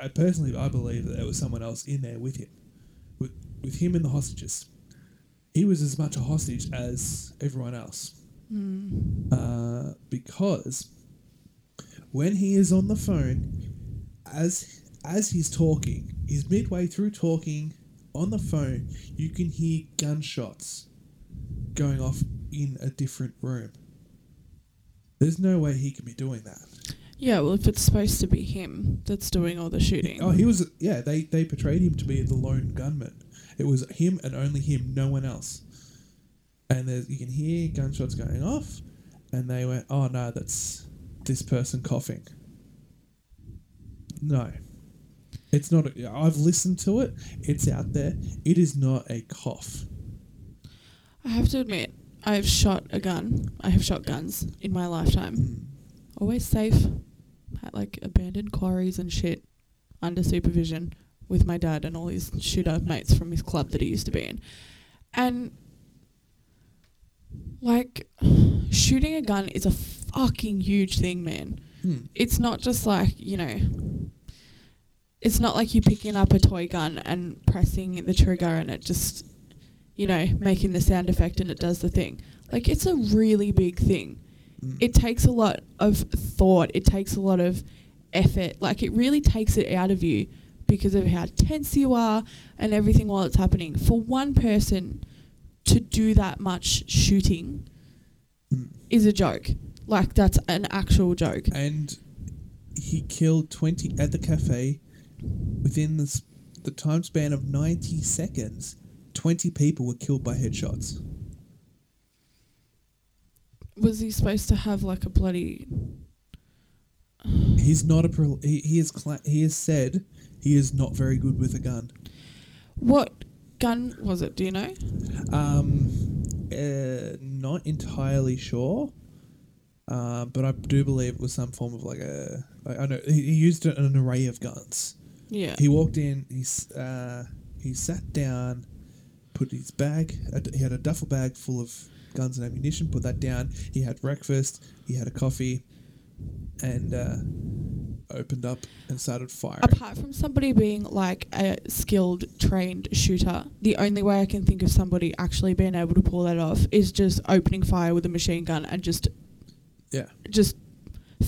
I personally I believe that there was someone else in there with him. With with him and the hostages. He was as much a hostage as everyone else. Uh, because when he is on the phone, as as he's talking, he's midway through talking on the phone, you can hear gunshots going off in a different room. There's no way he can be doing that. Yeah, well, if it's supposed to be him that's doing all the shooting. Oh, he was yeah. They they portrayed him to be the lone gunman. It was him and only him, no one else. And there's you can hear gunshots going off, and they went, "Oh no, that's this person coughing." No, it's not. A, I've listened to it. It's out there. It is not a cough. I have to admit, I've shot a gun. I have shot guns in my lifetime. Hmm. Always safe at like abandoned quarries and shit under supervision with my dad and all his shooter mates from his club that he used to be in. And like shooting a gun is a fucking huge thing, man. Hmm. It's not just like, you know, it's not like you picking up a toy gun and pressing the trigger and it just, you know, making the sound effect and it does the thing. Like, it's a really big thing. It takes a lot of thought, it takes a lot of effort. Like, it really takes it out of you because of how tense you are and everything while it's happening. For one person to do that much shooting is a joke. Like, that's an actual joke. and he killed 20 at the cafe within the, the time span of 90 seconds 20 people were killed by headshots Was he supposed to have like a bloody. he's not a pro he, he is cla- he has said he is not very good with a gun What gun was it? Do you know? um uh, not entirely sure uh, but I do believe it was some form of like a I, I know he, he used an array of guns Yeah. He walked in. He's uh, he sat down, put his bag. He had a duffel bag full of guns and ammunition. Put that down. He had breakfast. He had a coffee, and uh, opened up and started firing. Apart from somebody being like a skilled, trained shooter, the only way I can think of somebody actually being able to pull that off is just opening fire with a machine gun and just Yeah, just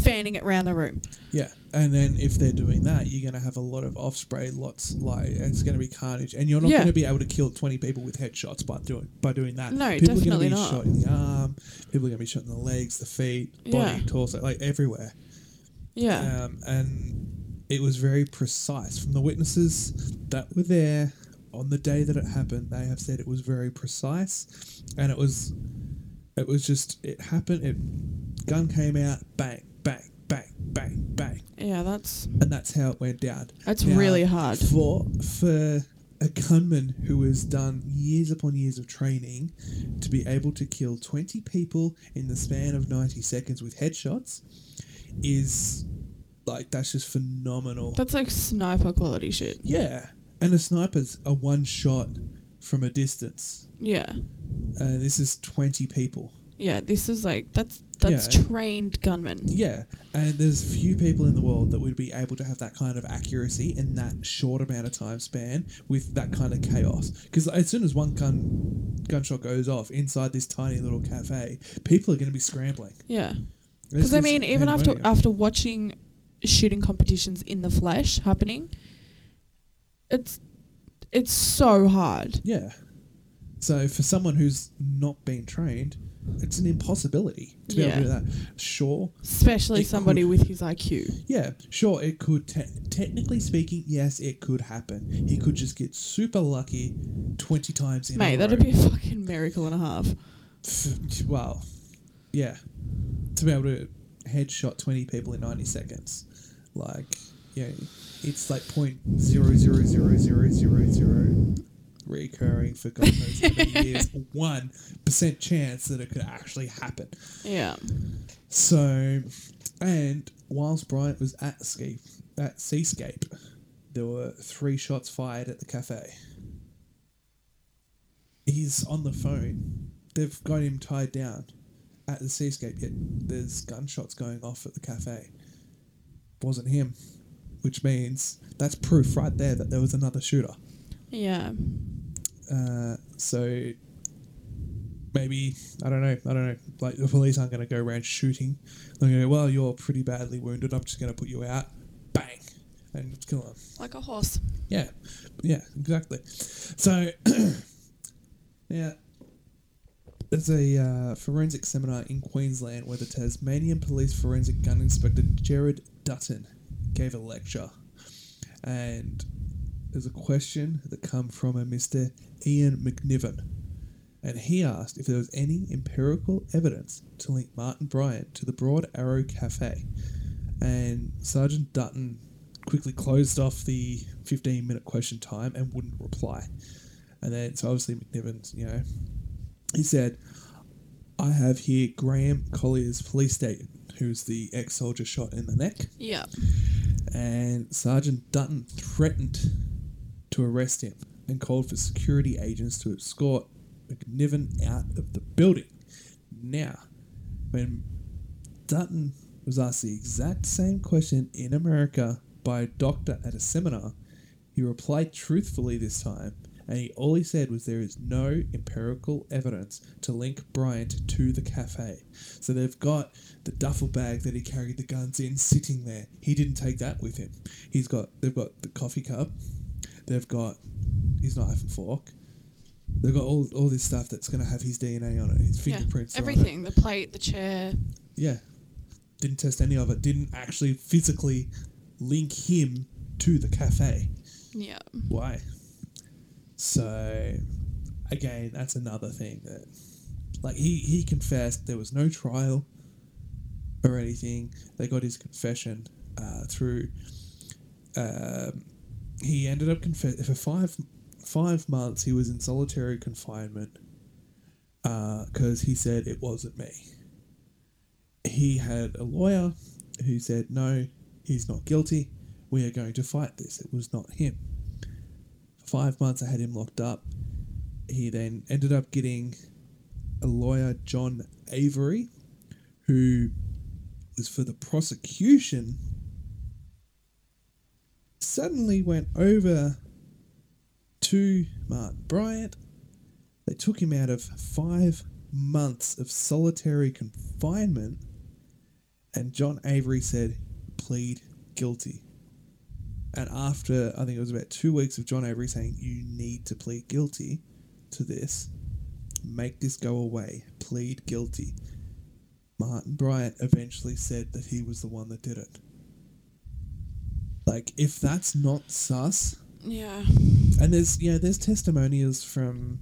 fanning it around the room. yeah. And then if they're doing that, you're gonna have a lot of off spray, lots like it's gonna be carnage, and you're not Yeah. gonna be able to kill 20 people with headshots by doing by doing that. No, people definitely are gonna be not. shot in the arm. People are gonna be shot in the legs, the feet, body, Yeah. torso, like everywhere. Yeah. um, and it was very precise from the witnesses that were there on the day that it happened. They have said it was very precise, and it was, it was just it happened. It gun came out, bang, bang, bang, bang, bang, yeah, that's and that's how it went down. That's really hard. for for a gunman who has done years upon years of training to be able to kill 20 people in the span of 90 seconds with headshots is like that's just phenomenal. that's like sniper quality shit. yeah, and a sniper's a one shot from a distance. Yeah. Uh, this is 20 people. Yeah, this is like that's that's Yeah. trained gunmen. Yeah, and there's few people in the world that would be able to have that kind of accuracy in that short amount of time span with that kind of chaos. Because as soon as one gun gunshot goes off inside this tiny little cafe, people are going to be scrambling. Yeah. Because I mean, even after after watching shooting competitions in the flesh happening, it's it's so hard. yeah. So for someone who's not been trained, it's an impossibility to be able to do that. Sure, Especially somebody could- with his IQ. Yeah, sure, it could. Te- technically speaking, yes, it could happen. He could just get super lucky twenty times in Mate, that'd row. be a fucking miracle and a half. Well, yeah, to be able to headshot twenty people in ninety seconds, like yeah, it's like point zero zero zero zero zero zero recurring for God knows how many years. One percent chance that it could actually happen. Yeah. So, and whilst Bryant was at Scape, at Seascape, there were three shots fired at the cafe. He's on the phone. They've got him tied down at the Seascape, yet there's gunshots going off at the cafe. Wasn't him, which means that's proof right there that there was another shooter. Yeah. Uh, so maybe I don't know. I don't know. Like the police aren't going to go around shooting. They're going to go, well, you're pretty badly wounded. I'm just going to put you out. Bang, and kill him. Like a horse. Yeah, yeah, exactly. So yeah, there's a uh, forensic seminar in Queensland where the Tasmanian Police Forensic Gun Inspector Gerard Dutton gave a lecture, and there's a question that come from a Mr. Ian McNiven, and he asked if there was any empirical evidence to link Martin Bryant to the Broad Arrow Cafe, and Sergeant Dutton quickly closed off the 15 minute question time and wouldn't reply. And then, so obviously, McNiven, you know, he said, I have here Graham Collier's police statement, who's the ex soldier shot in the neck. Yeah. And Sergeant Dutton threatened to arrest him and called for security agents to escort McNiven out of the building. Now, when Dutton was asked the exact same question in America by a doctor at a seminar, he replied truthfully this time, and he, all he said was there is no empirical evidence to link Bryant to the cafe. So they've got the duffel bag that he carried the guns in sitting there. He didn't take that with him. He's got they've got the coffee cup, they've got his knife and fork. They've got all, all this stuff that's going to have his DNA on it, his Yeah. fingerprints. it. Everything. The plate, the chair. Yeah. Didn't test any of it. Didn't actually physically link him to the cafe. Yeah. Why? So, again, that's another thing that, like, he, he confessed there was no trial or anything. They got his confession uh, through. Um, he ended up confess for five five months. He was in solitary confinement uh, because he said it wasn't me. He had a lawyer who said no, he's not guilty. We are going to fight this. It was not him five months I had him locked up. He then ended up getting a lawyer, John Avery, who was for the prosecution, suddenly went over to Martin Bryant. They took him out of five months of solitary confinement, and John Avery said, plead guilty. And after, I think it was about two weeks of John Avery saying, you need to plead guilty to this, make this go away, plead guilty. Martin Bryant eventually said that he was the one that did it. Like, if that's not sus, Yeah. and there's you know there's testimonials from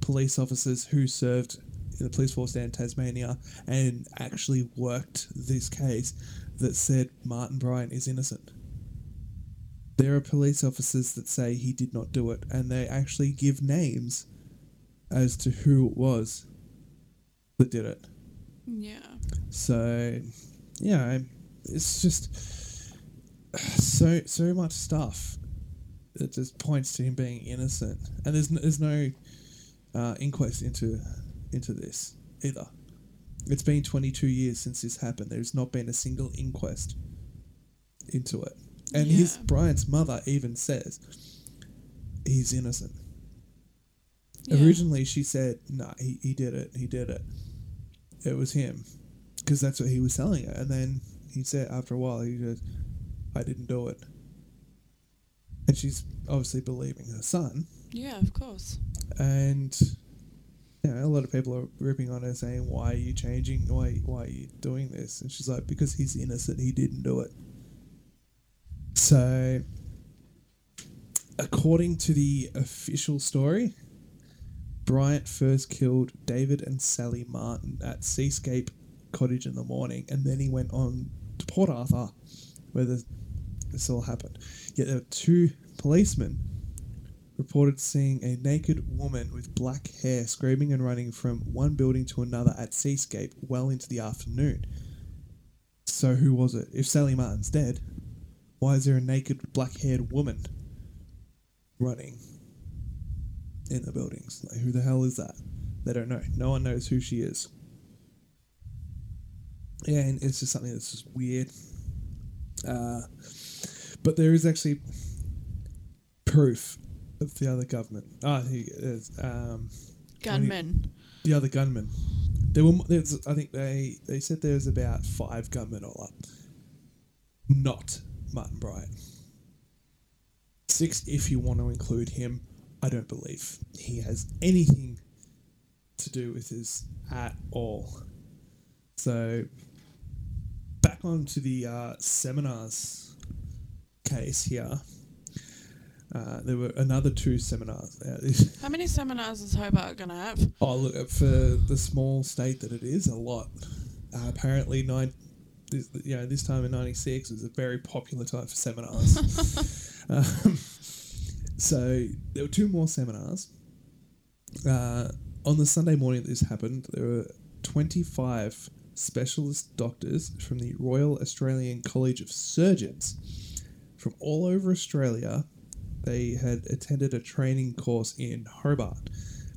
police officers who served in the police force down in Tasmania and actually worked this case that said Martin Bryant is innocent. There are police officers that say he did not do it, and they actually give names as to who it was that did it. Yeah. So, yeah, it's just so so much stuff that just points to him being innocent, and there's no, there's no uh, inquest into into this either. It's been 22 years since this happened. There's not been a single inquest into it. And his Bryant's mother even says he's innocent. Yeah. Originally, she said, "No, he, he did it. He did it. It was him," because that's what he was telling her. And then he said, after a while, he goes, "I didn't do it." And she's obviously believing her son. Yeah, of course. And you know, a lot of people are ripping on her, saying, "Why are you changing? Why why are you doing this?" And she's like, "Because he's innocent. He didn't do it." So, according to the official story, Bryant first killed David and Sally Martin at Seascape Cottage in the morning, and then he went on to Port Arthur, where the, this all happened. Yet were two policemen reported seeing a naked woman with black hair screaming and running from one building to another at Seascape well into the afternoon. So who was it? If Sally Martin's dead, why is there a naked black-haired woman running in the buildings? Like, who the hell is that? They don't know. No one knows who she is. Yeah, and it's just something that's just weird. Uh, but there is actually proof of the other government. Ah, he is um, Gunmen. the other gunmen. There were. There's, I think they they said there was about five gunmen all up. Not Martin Bryant. Six, if you want to include him. I don't believe he has anything to do with this at all. So, back on to the uh, seminars case here. Uh, there were another two seminars. Uh, How many seminars is Hobart going to have? Oh, look, uh, for the small state that it is, a lot. Uh, apparently, nine, this, you know, this time in '96 was a very popular time for seminars. um, so there were two more seminars. Uh, on the Sunday morning that this happened, there were 25 specialist doctors from the Royal Australian College of Surgeons from all over Australia. They had attended a training course in Hobart.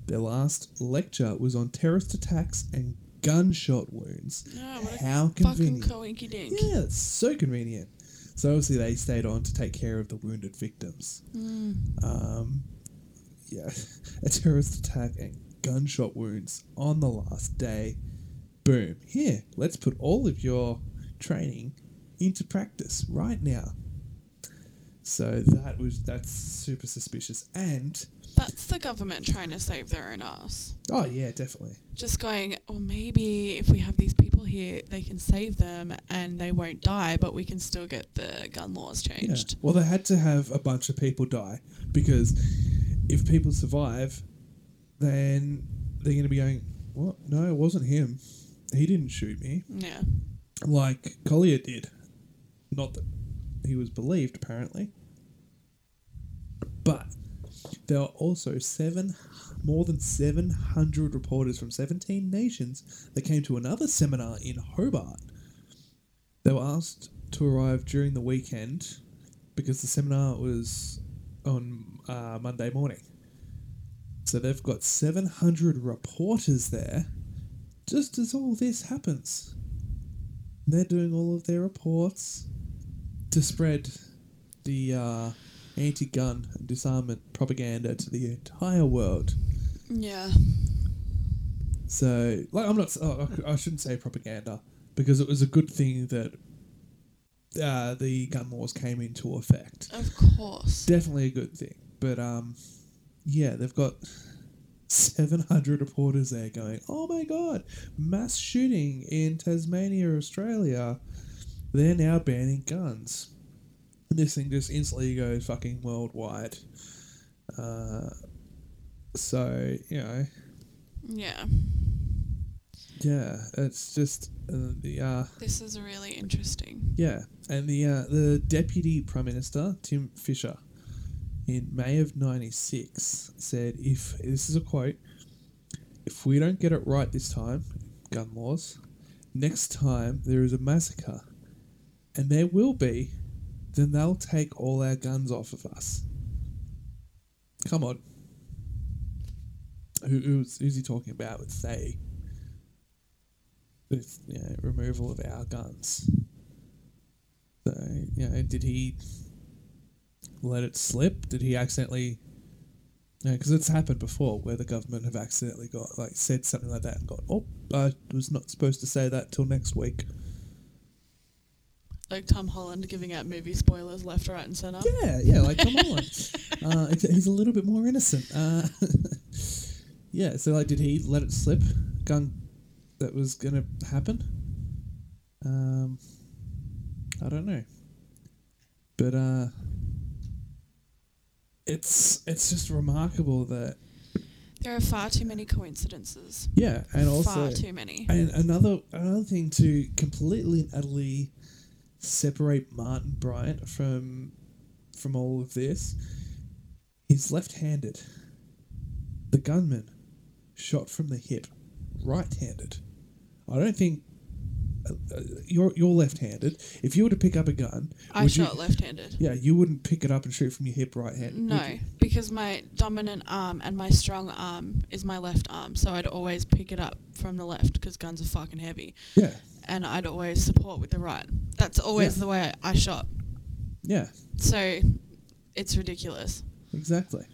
Their last lecture was on terrorist attacks and gunshot wounds. Oh, How convenient. coinky. Yeah, it's so convenient. So obviously they stayed on to take care of the wounded victims. Um, yeah, a terrorist attack and gunshot wounds on the last day. Boom. Here, let's put all of your training into practice right now. So that was that's super suspicious. And That's the government trying to save their own ass. oh yeah, definitely. Just going, well, maybe if we have these people here, they can save them and they won't die, but we can still get the gun laws Yeah. changed. Well, they had to have a bunch of people die because if people survive, then they're going to be going, "What? No, it wasn't him. He didn't shoot me." Yeah. Like Collier did. Not that he was believed, apparently. But there are also seven, more than seven hundred reporters from seventeen nations that came to another seminar in Hobart. They were asked to arrive during the weekend because the seminar was on uh, Monday morning. So they've got 700 reporters there just as all this happens. They're doing all of their reports to spread the uh, anti gun and disarmament propaganda to the entire world. Yeah. So, like, I'm not. Oh, I shouldn't say propaganda because it was a good thing that uh, the gun laws came into effect. Of course. Definitely a good thing. But um, yeah, they've got 700 reporters there going, "Oh my god, mass shooting in Tasmania, Australia. They're now banning guns." And this thing just instantly goes fucking worldwide. Uh, so you know, Yeah. yeah, it's just uh, the uh, This is really interesting. Yeah, and the uh, the deputy prime minister Tim Fischer, in May of '96, said, "If this is a quote, if we don't get it right this time, gun laws, next time there is a massacre, and there will be, then they'll take all our guns off of us." Come on. Who, who's, who's he talking about with they? with you know, removal of our guns. So, you know, did he let it slip? Did he accidentally? Because it's happened before where the government have accidentally got like said something like that and got oh I was not supposed to say that till next week. Like Tom Holland giving out movie spoilers left, right, and centre. Yeah, yeah, like come on. uh, he's a little bit more innocent. Uh, yeah, so like, did he let it slip? Gun that was gonna happen. Um, I don't know, but uh, it's it's just remarkable that There are far too many coincidences. yeah, and also far too many. And another another thing to completely and utterly separate Martin Bryant from from all of this, he's left-handed. The gunman shot from the hip, right-handed. I don't think uh, uh, you're you're left-handed. If you were to pick up a gun, I would you- shot left-handed. Yeah, you wouldn't pick it up and shoot from your hip right-handed. would No, because my dominant arm and my strong arm is my left arm, so I'd always pick it up from the left because guns are fucking heavy, Yeah, and I'd always support with the right. That's always Yeah. the way I shot. yeah, So it's ridiculous. Exactly.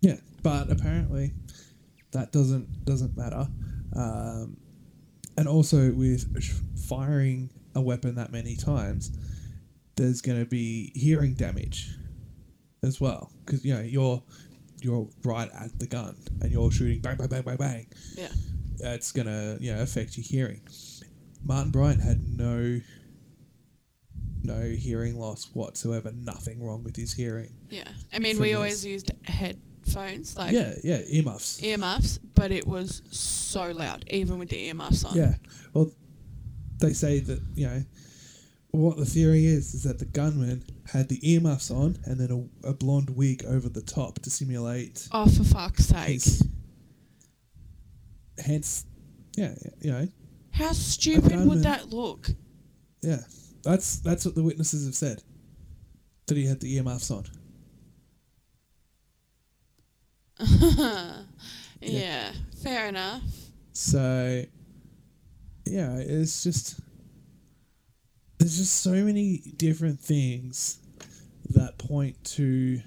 Yeah, but apparently that doesn't doesn't matter. Um, and also with firing a weapon that many times, there's going to be hearing damage as well because you know you're you're right at the gun and you're shooting bang bang bang bang bang. Yeah. It's going to you know affect your hearing. Martin Bryant had no no hearing loss whatsoever. Nothing wrong with his hearing. Yeah. I mean, we this. always used headphones, like yeah, yeah, earmuffs. earmuffs, but it was so loud, even with the earmuffs on. Yeah. Well, they say that you know what the theory is is that the gunman had the earmuffs on and then a, a blonde wig over the top to simulate Oh, for fuck's sake. Hence, yeah, you know, How stupid would that look? yeah. That's that's what the witnesses have said. That he had the earmuffs on. yeah. fair enough. So, yeah, it's just there's just so many different things that point to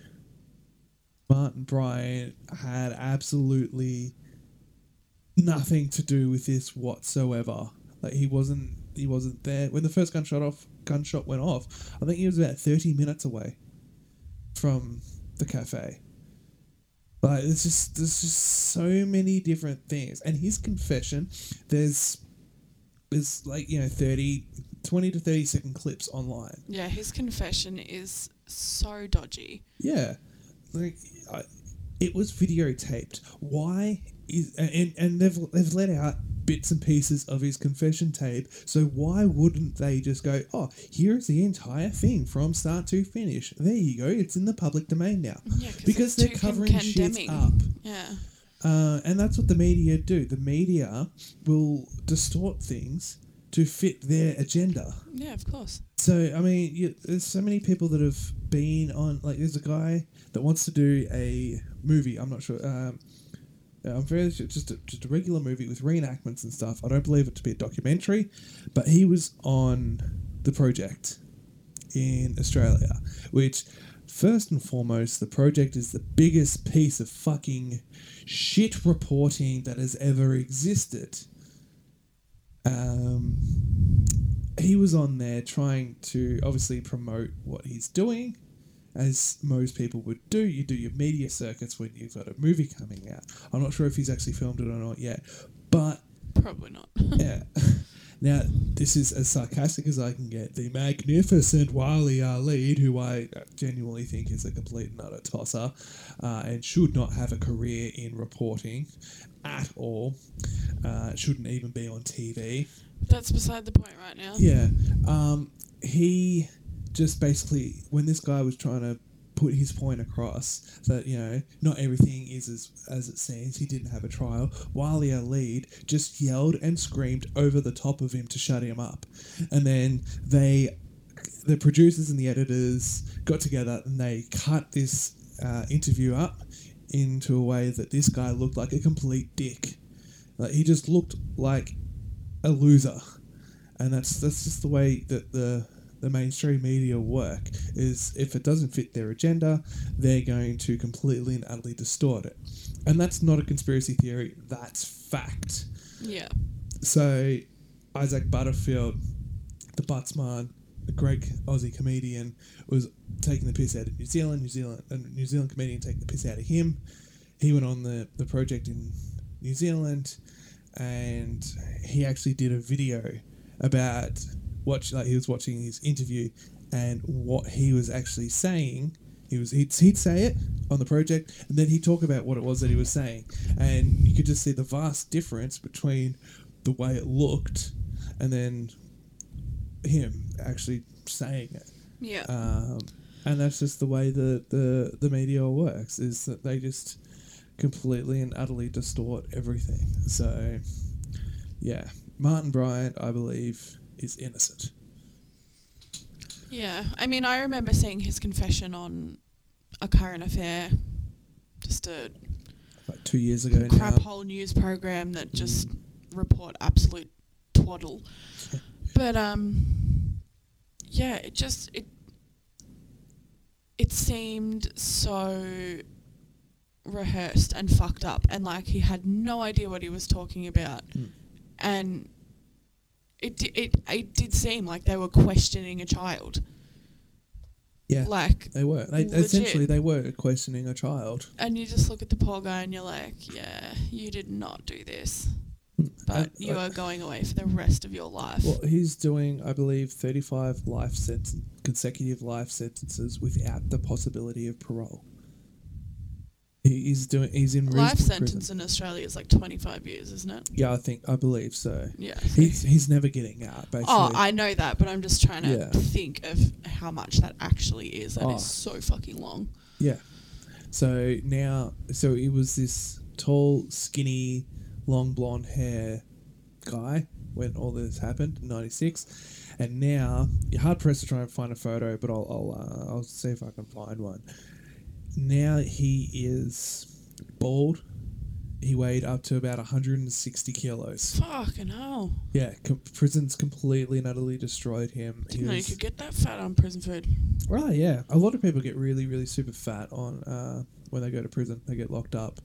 Martin Bryant had absolutely nothing to do with this whatsoever. Like he wasn't he wasn't there when the first gunshot off gunshot went off. I think he was about thirty minutes away from the cafe. Like there's just there's just so many different things. And his confession, there's there's like, you know, 30 20 to 30 second clips online. Yeah, his confession is so dodgy. Yeah, like I, it was videotaped. Why and and they've they've let out bits and pieces of his confession tape. So why wouldn't they just go, oh, here's the entire thing from start to finish. There you go. It's in the public domain now. Yeah, 'cause because they're covering shit up. Yeah. Uh, and that's what the media do. The media will distort things to fit their agenda. Yeah, of course. So I mean, you, there's so many people that have been on. Like, there's a guy that wants to do a movie. I'm not sure. Um, I'm very sure just a, just a regular movie with reenactments and stuff. I don't believe it to be a documentary, but he was on the project in Australia, which first and foremost, the project is the biggest piece of fucking shit reporting that has ever existed. Um, he was on there trying to obviously promote what he's doing, as most people would do. You do your media circuits when you've got a movie coming out. I'm not sure if he's actually filmed it or not yet, but Probably not. yeah. Now, this is as sarcastic as I can get. The magnificent Waleed Aly, who I genuinely think is a complete and utter tosser uh, and should not have a career in reporting at all, uh, shouldn't even be on TV. That's beside the point right now. Yeah. Um, he just basically, when this guy was trying to put his point across that, you know, not everything is as, as it seems, he didn't have a trial, Waleed just yelled and screamed over the top of him to shut him up. And then they, the producers and the editors got together and they cut this uh, interview up into a way that this guy looked like a complete dick Like he just looked like a loser, and that's that's just the way that the the mainstream media work. Is if it doesn't fit their agenda, they're going to completely and utterly distort it, and that's not a conspiracy theory. That's fact. Yeah. So Isaac Butterfield, the Buttsman, a great Aussie comedian, was taking the piss out of New Zealand. New Zealand, a New Zealand comedian taking the piss out of him. He went on the, the project in New Zealand, and he actually did a video about watch like he was watching his interview and what he was actually saying. He was he'd, he'd say it on the project, and then he'd talk about what it was that he was saying, and you could just see the vast difference between the way it looked and then him actually saying it. Yeah. Um, and that's just the way the, the, the media works, is that they just completely and utterly distort everything. So, yeah, Martin Bryant, I believe, is innocent. yeah. I mean, I remember seeing his confession on a current affair, just a Like two years ago crap now. hole news program that just report absolute twaddle. but um, yeah, it just it it seemed so rehearsed and fucked up, and like he had no idea what he was talking about, and it it it did seem like they were questioning a child, Yeah, like. they were. They, legit. essentially, they were questioning a child. And you just look at the poor guy and you're like, yeah, you did not do this. But And, you uh, are going away for the rest of your life. Well, he's doing, I believe, 35 life sentence, consecutive life sentences without the possibility of parole. He- He's doing. He's in Life reasonable prison. sentence in Australia is like 25 years, isn't it? Yeah, I think I believe so. Yeah. He's he's never getting out. Basically. Oh, I know that, but I'm just trying to Yeah. think of how much that actually is. That is Oh. so fucking long. Yeah. So now, so it was this tall, skinny, long blonde hair guy when all this happened in '96, and now you're hard pressed to try and find a photo, but I'll I'll, uh, I'll see if I can find one. Now he is bald. He weighed up to about 160 kilos. Fucking hell. Yeah, com- prison's completely and utterly destroyed him. He Didn't know you was- could get that fat on prison food. Right, yeah. A lot of people get really, really super fat on uh, when they go to prison. They get locked up.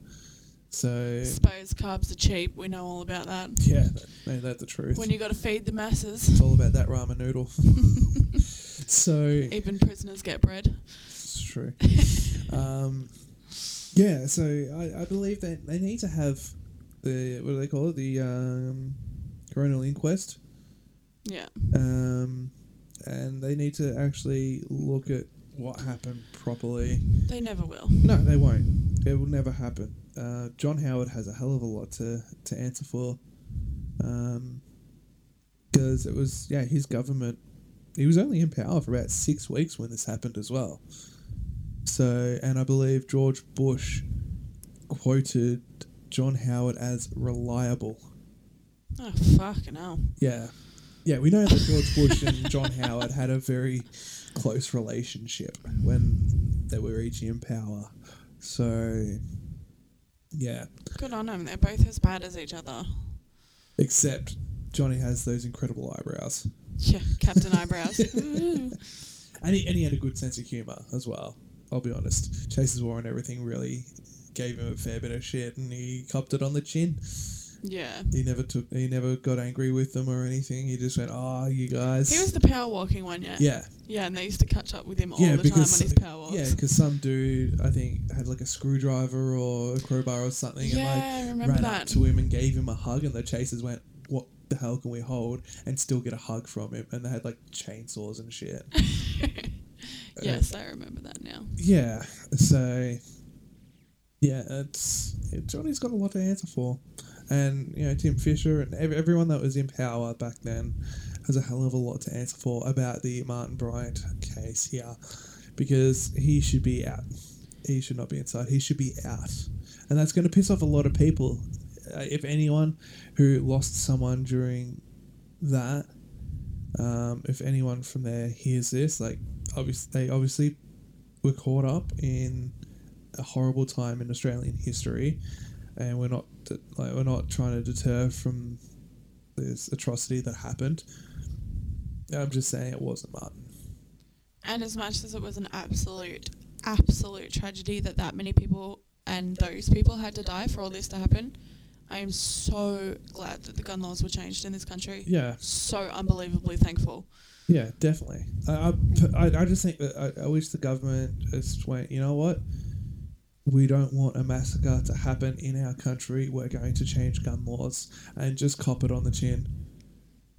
So Suppose carbs are cheap. We know all about that. yeah, that, the truth. When you got to feed the masses, it's all about that ramen noodle. so even prisoners get bread. True. um, yeah, so I, I believe that they need to have the what do they call it? The um, coronial inquest. Yeah. Um, and they need to actually look at what happened properly. They never will. No, they won't. It will never happen. Uh, John Howard has a hell of a lot to, to answer for. Because it was, yeah, his government. He was only in power for about six weeks when this happened as well. So, and I believe George Bush quoted John Howard as reliable. Oh, fucking hell. Yeah. Yeah, we know that George Bush and John Howard had a very close relationship when they were each in power. So, yeah. Good on them. They're both as bad as each other. Except Johnny has those incredible eyebrows. Yeah, Captain Eyebrows. And he, and he had a good sense of humour as well. I'll be honest. Chaser's War and everything really gave him a fair bit of shit and he copped it on the chin. yeah. He never took he never got angry with them or anything. He just went, Oh, you guys He was the power walking one, yeah. Yeah. Yeah, and they used to catch up with him all yeah, the time on because his power walks. yeah, because some dude I think had like a screwdriver or a crowbar or something, Yeah, and like ran that. up to him and gave him a hug, and the chasers went, "What the hell can we hold?" and still get a hug from him, and they had like chainsaws and shit. yes, I remember that now. yeah, so yeah, it's Johnny's got a lot to answer for, and you know Tim Fischer and ev- everyone that was in power back then has a hell of a lot to answer for about the Martin Bryant case here, because he should be out. He should not be inside. He should be out, and that's going to piss off a lot of people. Uh, if anyone who lost someone during that, um, if anyone from there hears this, like obviously they obviously were caught up in a horrible time in Australian history. and we're not like we're not trying to deter from this atrocity that happened. I'm just saying it wasn't Martin. And as much as it was an absolute, absolute tragedy that that many people and those people had to die for all this to happen, I am so glad that the gun laws were changed in this country. Yeah, So unbelievably thankful. Yeah, definitely. I I, I just think that I, I wish the government just went. You know what? We don't want a massacre to happen in our country. We're going to change gun laws and just cop it on the chin.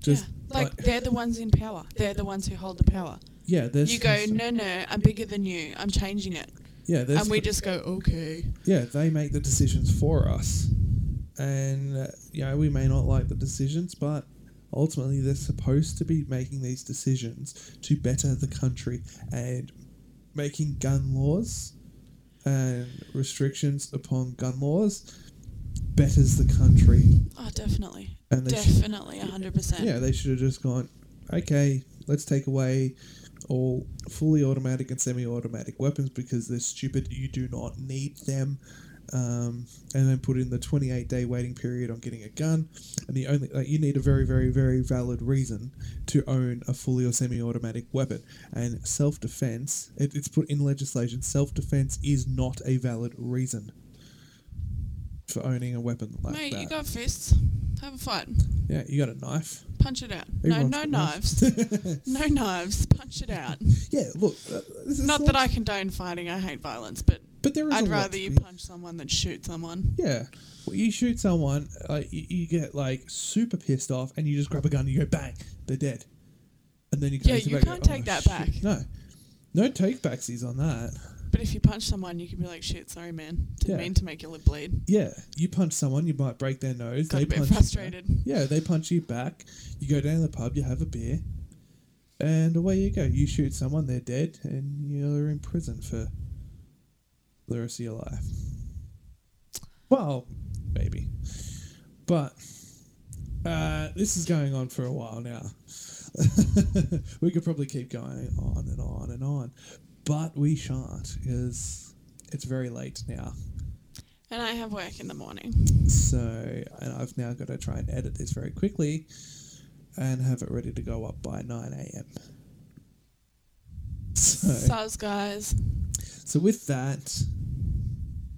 Just yeah. Like, they're the ones in power. They're the ones who hold the power. yeah, there's You go, no, no, I'm bigger than you. I'm changing it. yeah, there's And we just go, okay. yeah, they make the decisions for us. And, uh, you know, we may not like the decisions, but ultimately they're supposed to be making these decisions to better the country and making gun laws and restrictions upon gun laws betters the country. Oh, definitely. And Definitely, 100%. yeah, they should have just gone, okay, let's take away all fully automatic and semi-automatic weapons because they're stupid. You do not need them. Um, and then put in the 28 day waiting period on getting a gun. And the only like, you need a very, very, very valid reason to own a fully or semi-automatic weapon. And self-defense, it, it's put in legislation. Self-defense is not a valid reason for owning a weapon like Mate, that. you got fists. Have a fight. yeah, you got a knife. Punch it out. No, Everyone's no got knives. no knives. Punch it out. Yeah, look, uh, this is Not that I condone fighting. I hate violence, but But there is I'd rather you punch someone than shoot someone. Yeah. Well, you shoot someone, uh, you, you get like super pissed off, and you just grab a gun and you go bang, they're dead. And then you Yeah, you back, can't go, take "Oh, that shit." back. No, no take backsies on that. But if you punch someone, you can be like, "Shit, sorry, man. Didn't Yeah. mean to make your lip bleed." Yeah, you punch someone, you might break their nose. Got they a bit punch you back. frustrated. Yeah, they punch you back. You go down to the pub, you have a beer, and away you go. You shoot someone, they're dead, and you're in prison for the rest of your life. Well, maybe. But uh, this is going on for a while now. we could probably keep going on and on and on, but we shan't because it's very late now. And I have work in the morning. So, and I've now got to try and edit this very quickly and have it ready to go up by 9 a.m. So, guys. So with that,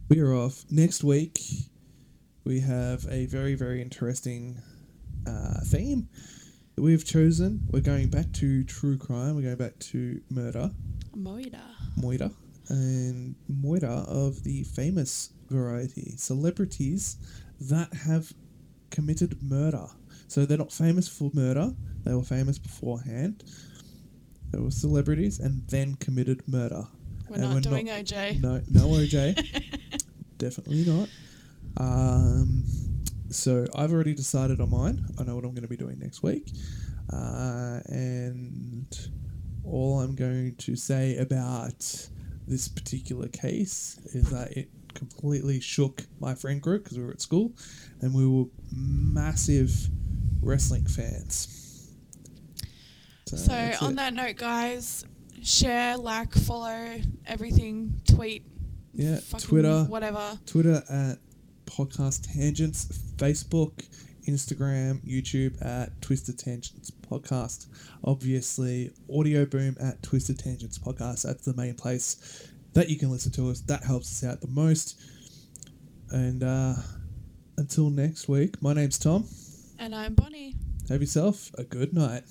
we are off. Next week, we have a very, very interesting uh, theme that we've chosen. We're going back to true crime. We're going back to murder, Moida. moida, and moida of the famous variety. Celebrities that have committed murder. So they're not famous for murder, they were famous beforehand. They were celebrities and then committed murder. We're And not we're doing not- OJ. No, no OJ. Definitely not. Um, so I've already decided on mine. I know what I'm going to be doing next week. Uh, and all I'm going to say about this particular case is that it completely shook my friend group because we were at school and we were massive wrestling fans. So, So on it. that note, guys, share, like, follow everything, tweet, yeah, Twitter, whatever. Twitter at Podcast Tangents, Facebook, Instagram, YouTube at Twisted Tangents Podcast. Obviously, Audio Boom at Twisted Tangents Podcast. That's the main place that you can listen to us. That helps us out the most. And uh, until next week, my name's Tom. And I'm Bonnie. Have yourself a good night.